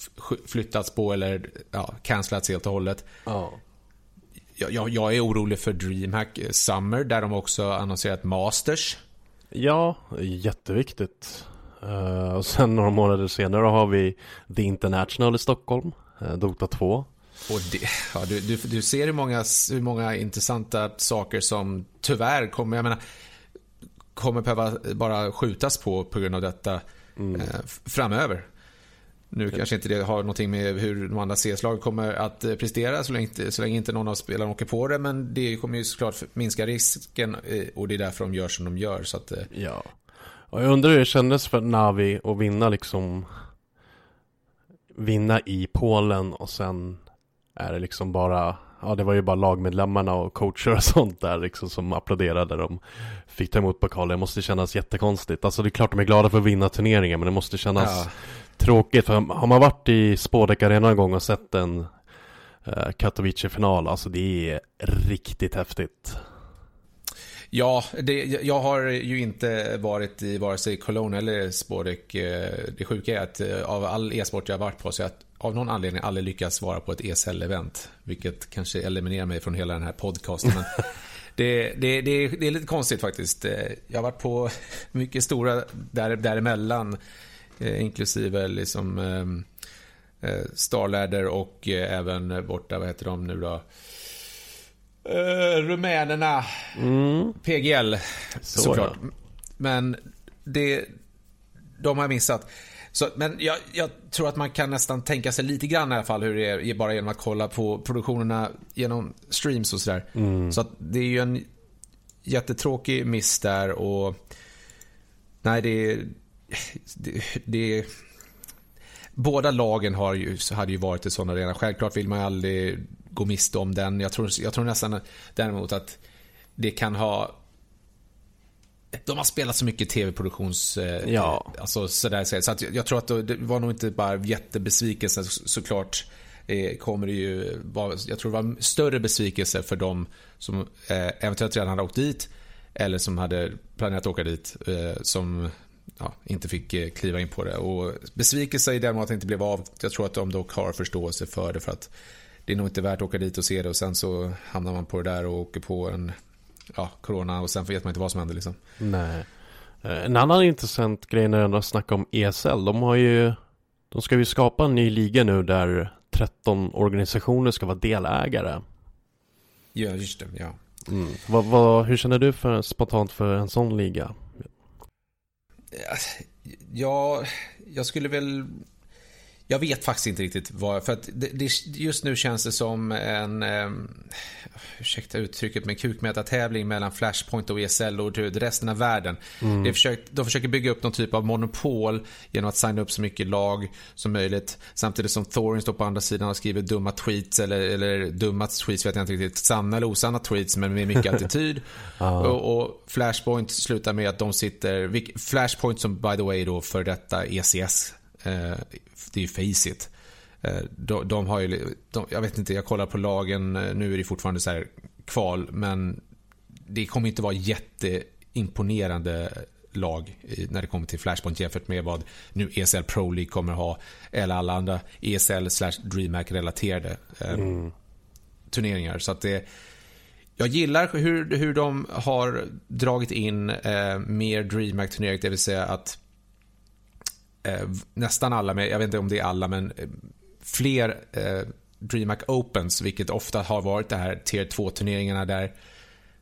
flyttats på eller ja, cancellats helt och hållet. Oh. Jag, jag, är orolig för DreamHack Summer där de också annonserat Masters. Ja, jätteviktigt. Uh, och sen några månader senare har vi The International i Stockholm, uh, Dota 2. Och det, ja, du, du, du, ser hur många, hur många intressanta saker som tyvärr kommer, jag menar, kommer behöva bara skjutas på på grund av detta mm. uh, framöver. Nu mm. kanske inte det har någonting med hur de andra CS-lagen kommer att prestera så länge, så länge inte någon av spelarna åker på det. Men det kommer ju såklart minska risken och det är därför de gör som de gör. Så att, ja. Och jag undrar hur det kändes för Navi att vinna liksom Vinna i Polen och sen är det liksom bara Ja det var ju bara lagmedlemmarna och coacher och sånt där liksom som applåderade. De Fick ta emot pokalen, det måste kännas jättekonstigt. Alltså det är klart de är glada för att vinna turneringen men det måste kännas ja. Tråkigt. För har man varit i Spodek Arena en gång och sett en eh, Katowice-final Alltså det är riktigt häftigt Ja, det, jag har ju inte varit i vare sig Cologne eller Sporek. Eh, det sjuka är att eh, av all e-sport jag har varit på så jag av någon anledning aldrig lyckats vara på ett ESL-event. Vilket kanske eliminerar mig från hela den här podcasten. Det, det, det, det, är lite konstigt faktiskt. Eh, jag har varit på mycket stora där, däremellan. Inklusive liksom Starladder och även borta, vad heter de nu då? Uh, rumänerna. Mm. PGL. Så såklart. Ja. Men det, de har jag missat. Så, men jag, jag, tror att man kan nästan tänka sig lite grann i alla fall hur det är bara genom att kolla på produktionerna genom streams och sådär. Mm. Så att det är ju en jättetråkig miss där och nej det, det, det Båda lagen har ju, hade ju varit i sådana redan. Självklart vill man ju aldrig gå miste om den. Jag tror, jag tror nästan däremot att det kan ha de har spelat så mycket tv-produktions... Eh, ja. Alltså sådär, så att jag tror att det var nog inte bara jättebesvikelse såklart. Eh, kommer det ju vara, jag tror det var större besvikelse för dem som eh, eventuellt redan hade åkt dit eller som hade planerat att åka dit som ja, inte fick kliva in på det. Och besvikelse i den att det inte blev av. Jag tror att de dock har förståelse för det för att det är nog inte värt att åka dit och se det och sen så hamnar man på det där och åker på en ja, corona och sen vet man inte vad som händer liksom. Nej. Eh, en annan intressant grej när jag snackar om ESL, de har ju De ska ju skapa en ny liga nu där 13 organisationer ska vara delägare. Ja, just det, ja. Mm. Vad, vad, hur känner du för, spontant för en sån liga? Ja, jag skulle väl jag vet faktiskt inte riktigt vad, för att det, det, just nu känns det som en, eh, ursäkta uttrycket, men kukmätartävling mellan Flashpoint och ESL och resten av världen. Mm. De, försöker, de försöker bygga upp någon typ av monopol genom att signa upp så mycket lag som möjligt. Samtidigt som Thorin står på andra sidan och skriver dumma tweets, eller, eller dumma tweets vet jag inte riktigt, sanna eller osanna tweets men med mycket attityd. ah. och, och, Flashpoint slutar med att de sitter, Flashpoint som by the way då för detta ECS eh, det är ju Faceit. Eh, de, de, har ju, de, jag vet inte, jag kollar på lagen, eh, nu är det fortfarande så här kval, men det kommer inte vara jätteimponerande lag när det kommer till Flashpoint jämfört med vad nu ESL Pro League kommer ha eller alla andra ESL slash DreamHack relaterade eh, mm. turneringar. Så att det, jag gillar hur, hur de har dragit in eh, mer DreamHack turneringar, det vill säga att nästan alla, jag vet inte om det är alla, men eh, fler eh, DreamHack Opens, vilket ofta har varit det här tier 2-turneringarna där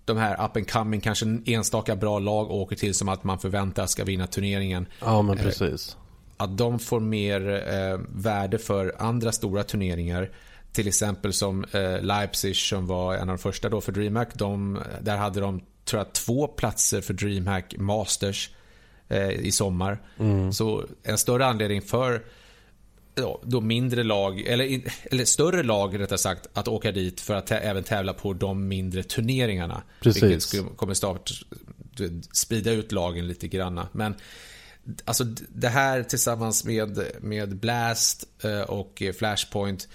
de här up and coming, kanske en enstaka bra lag åker till som att man förväntar ska vinna turneringen. Ja, men precis. Att de får mer eh, värde för andra stora turneringar. Till exempel som eh, Leipzig som var en av de första då för DreamHack. De, där hade de, tror jag, två platser för DreamHack Masters eh, i sommar. Mm. Så en större anledning för ja, då mindre lag, eller, eller större lag rättare sagt, att åka dit för att även tävla på de mindre turneringarna. Precis. Vilket skulle, kommer start, sprida ut lagen lite granna. Men alltså det här tillsammans med, med Blast eh, och Flashpoint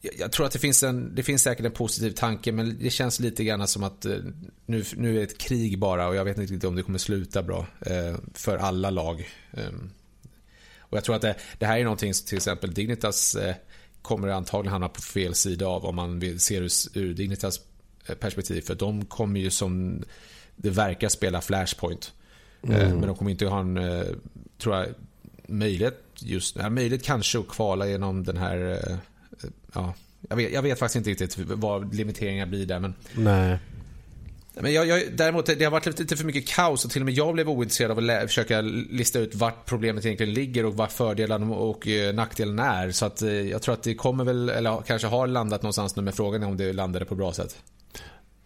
jag tror att det finns, en, det finns säkert en positiv tanke men det känns lite grann som att eh, nu, nu är det ett krig bara och jag vet inte om det kommer sluta bra eh, för alla lag. Ehm, och jag tror att det, det här är någonting som till exempel Dignitas eh, kommer antagligen hamna på fel sida av om man vill se ur, ur Dignitas perspektiv. För de kommer ju som det verkar spela Flashpoint. Mm. Men de kommer inte ha en, tror jag, möjlighet just ja, möjlighet kanske att kvala genom den här, ja, jag vet, jag vet faktiskt inte riktigt vad limiteringar blir där men Nej. Men jag, jag, däremot, det har varit lite för mycket kaos och till och med jag blev ointresserad av att lä- försöka lista ut vart problemet egentligen ligger och vad fördelarna och eh, nackdelarna är. Så att eh, jag tror att det kommer väl, eller kanske har landat någonstans nu med frågan om det landade på bra sätt.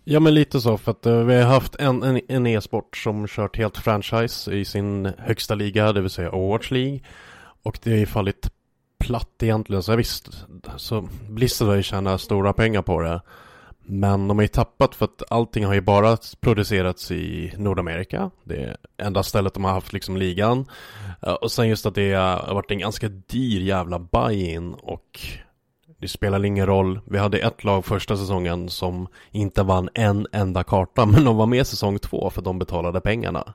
Ja men lite så för att uh, vi har haft en, en, en e-sport som kört helt franchise i sin högsta liga, det vill säga Overwatch League. Och det har ju fallit platt egentligen, så visst, så Blizzard har ju tjänat stora pengar på det. Men de har ju tappat för att allting har ju bara producerats i Nordamerika. Det är enda stället de har haft liksom ligan. Och sen just att det har varit en ganska dyr jävla buy-in och det spelar ingen roll. Vi hade ett lag första säsongen som inte vann en enda karta men de var med säsong två för de betalade pengarna.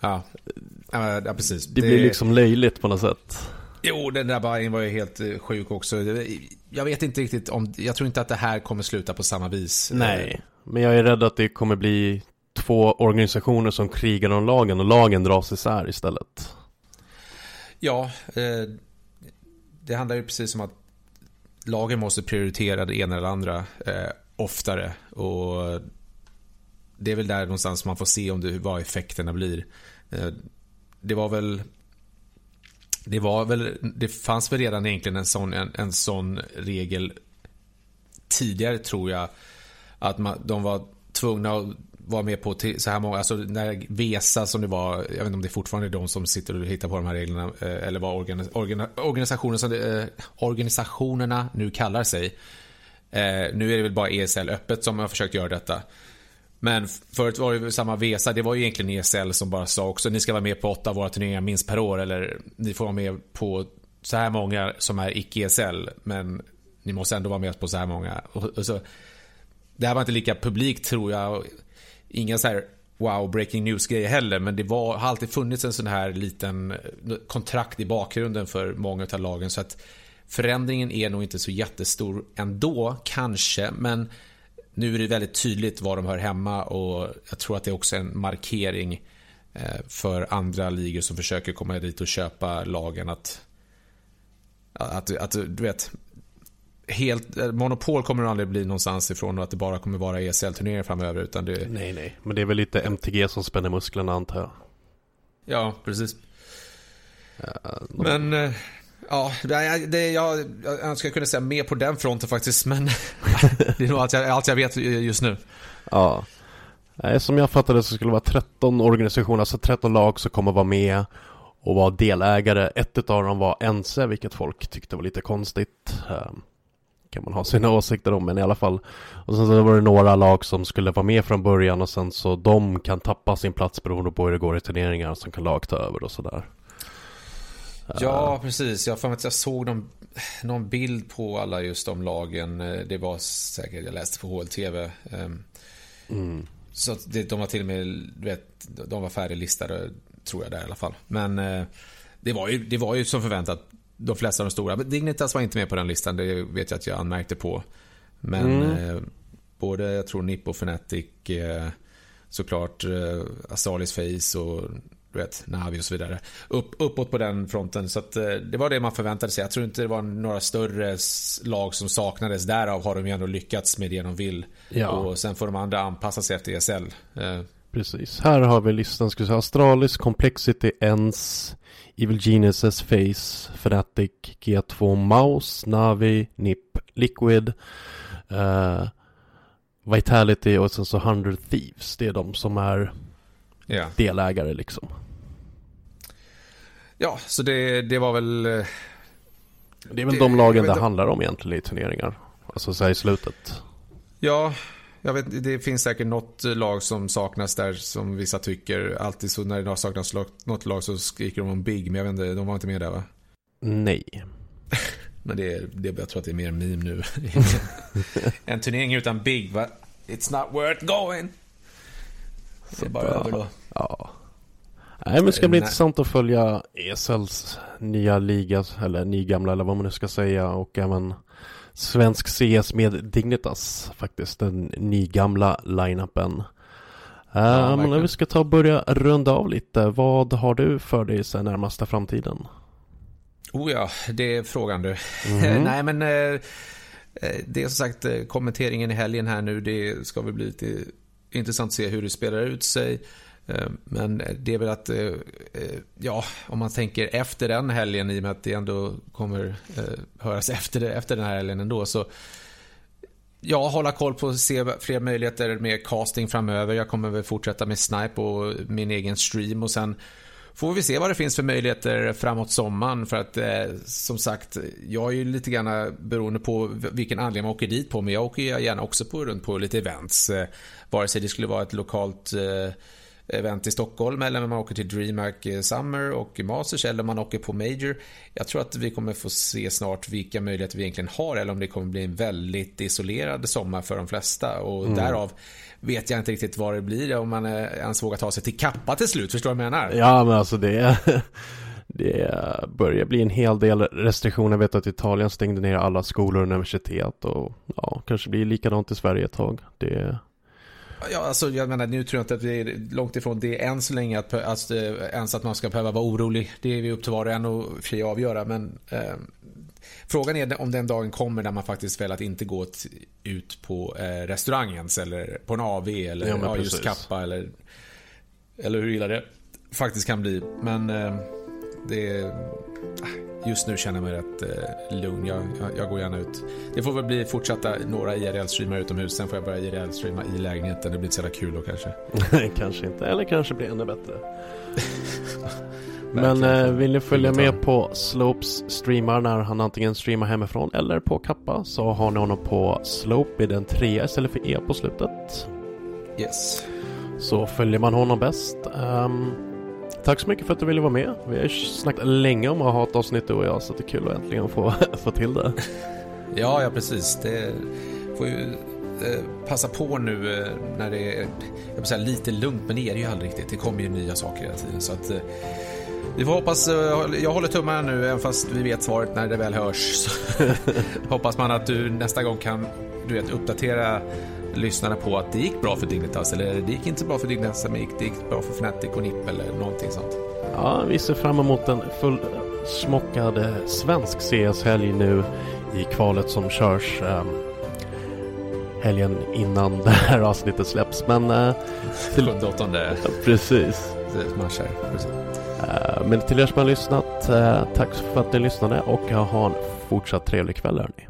Ja, ja precis. Det, det blir liksom löjligt på något sätt. Jo, den där Bayern var ju helt eh, sjuk också. Jag vet inte riktigt om, jag tror inte att det här kommer sluta på samma vis. Nej, men jag är rädd att det kommer bli två organisationer som krigar om lagen och lagen dras isär istället. Ja, eh, det handlar ju precis om att lagen måste prioritera det ena eller andra eh, oftare. Och det är väl där någonstans man får se om det, vad effekterna blir. det var väl det var väl, det fanns väl redan egentligen en sån, en, en sån regel tidigare tror jag. Att man, de var tvungna att vara med på så här många, alltså när VESA som det var, jag vet inte om det är fortfarande är de som sitter och hittar på de här reglerna, eh, eller vad organi organi organisationen som det, eh, organisationerna nu kallar sig. Eh, nu är det väl bara ESL öppet som har försökt göra detta. Men förut var det samma Vesa, det var ju egentligen ESL som bara sa också ni ska vara med på åtta av våra turneringar minst per år eller ni får vara med på så här många som är icke-ESL men ni måste ändå vara med på så här många. Och, och så, det här var inte lika publikt tror jag. Inga så här wow breaking news grejer heller men det var, har alltid funnits en sån här liten eh, kontrakt i bakgrunden för många av lagen så att förändringen är nog inte så jättestor ändå kanske men nu är det väldigt tydligt var de hör hemma och jag tror att det är också en markering eh, för andra ligor som försöker komma dit och köpa lagen att, att, att du vet, helt, eh, monopol kommer det aldrig bli någonstans ifrån och att det bara kommer vara ESL-turneringar framöver. Utan det... Nej, nej. Men det är väl lite MTG som spänner musklerna antar jag. Ja, precis. Ja, Men eh, Ja, det, jag, jag önskar jag kunde säga mer på den fronten faktiskt, men det är nog allt jag, allt jag vet just nu. Ja. Som jag fattade så skulle det vara 13 organisationer, alltså 13 lag som kommer vara med och vara delägare. Ett av dem var Ense, vilket folk tyckte var lite konstigt. Ehm, kan man ha sina åsikter om, men i alla fall. Och sen så var det några lag som skulle vara med från början och sen så de kan tappa sin plats beroende på hur det går i turneringar som kan lag ta över och sådär. Ja, precis. Jag har att jag såg någon, någon bild på alla just de lagen. Det var säkert, jag läste på HLTV. Ehm, mm. Så det, de var till och med, du vet, de var färdiglistade tror jag där i alla fall. Men eh, det var ju, det var ju som förväntat de flesta av de stora. Men Dignitas var inte med på den listan, det vet jag att jag anmärkte på. Men mm. eh, både, jag tror Nippo Fnatic, eh, såklart eh, Face och du vet, Navi och så vidare. Upp, uppåt på den fronten. Så att, det var det man förväntade sig. Jag tror inte det var några större lag som saknades. Därav har de ju ändå lyckats med det de vill. Ja. Och sen får de andra anpassa sig efter ESL. Precis. Här har vi listan. Ska säga, Astralis, Complexity, Ens, Evil Geniuses, Face, Fnatic, G2, Mouse, Navi, NIP, Liquid, uh, Vitality och sen så 100 Thieves. Det är de som är yeah. delägare liksom. Ja, så det, det var väl... Eh, det är väl det, de lagen det handlar om egentligen i turneringar. Alltså så här i slutet. Ja, jag vet, det finns säkert något lag som saknas där som vissa tycker. Alltid så när det saknas något lag så skriker de om Big. Men jag vet inte, de var inte med där va? Nej. men det, det, jag tror att det är mer meme nu. en turnering utan Big va? It's not worth going. Det är bara över då. Ja. Nej men det ska bli Nej. intressant att följa ESLs nya liga, eller nygamla eller vad man nu ska säga och även svensk CS med Dignitas faktiskt, den nygamla line-upen. Ja, um, men vi ska ta och börja runda av lite. Vad har du för dig sen närmaste framtiden? Oh ja, det är frågan du. Mm. Nej men eh, eh, det är som sagt eh, kommenteringen i helgen här nu. Det ska väl bli lite intressant att se hur det spelar ut sig. Eh, men det är väl att, eh, eh, ja, om man tänker efter den helgen i och med att det ändå kommer höras efter, efter den här helgen ändå så Ja, hålla koll på att se fler möjligheter med casting framöver. Jag kommer väl fortsätta med Snipe och min egen stream och sen får vi se vad det finns för möjligheter framåt sommaren. För att eh, som sagt, jag är ju lite grann beroende på vilken anledning man åker dit på. Men jag åker gärna också på, runt på lite events. Eh, vare sig det skulle vara ett lokalt eh, event i Stockholm eller man åker till DreamHack eh, Summer och Masters eller man åker på Major. Jag tror att vi kommer få se snart vilka möjligheter vi egentligen har eller om det kommer bli en väldigt isolerad sommar för de flesta och mm. därav vet jag inte riktigt vad det blir om man eh, ens vågar ta sig till Kappa till slut, förstår du vad jag menar? Ja men alltså det det börjar bli en hel del restriktioner. Jag vet att Italien stängde ner alla skolor och universitet och ja, kanske blir likadant i Sverige ett tag. Det Ja, alltså, jag menar, nu tror jag inte att vi är långt ifrån det än så länge att, att, äh, ens att man ska behöva vara orolig. Det är vi upp till var och en och fri avgöra. Men äh, frågan är om den dagen kommer där man faktiskt väljer att inte gå ut på äh, restaurangens eller på en AV eller ja, ja, just Kappa eller, eller hur illa det faktiskt kan bli. Men äh, det Just nu känner jag mig rätt eh, lugn. Jag, jag, jag, går gärna ut. Det får väl bli fortsatta några IRL-streamar utomhus. Sen får jag börja IRL-streama i lägenheten. Det blir inte så jävla kul då kanske. kanske inte. Eller kanske blir ännu bättre. Men eh, vill ni följa med på Slopes streamar när han antingen streamar hemifrån eller på Kappa så har ni honom på Slope i den trea istället för E på slutet. Yes. Så följer man honom bäst. Um, Tack så mycket för att du ville vara med. Vi har snackat länge om att ha ett avsnitt du och jag så det är kul att äntligen få, få till det. Ja, ja precis. Det får ju eh, passa på nu eh, när det är jag säga, lite lugnt, men det är det ju aldrig riktigt. Det kommer ju nya saker hela tiden. Så att, eh, vi får hoppas, jag håller tummarna nu även fast vi vet svaret när det väl hörs. Hoppas man att du nästa gång kan du vet, uppdatera lyssnarna på att det gick bra för Dignitas eller det gick inte så bra för Dignitas men det gick bra för Fnatic och NIP eller någonting sånt. Ja, vi ser fram emot en fullsmockad svensk CS-helg nu i kvalet som körs um, helgen innan det här avsnittet släpps. Men... Uh, till... 7-8 Precis. Matcher. Precis. Eh, men till er som har lyssnat, eh, tack för att ni lyssnade och ha en fortsatt trevlig kväll hörni.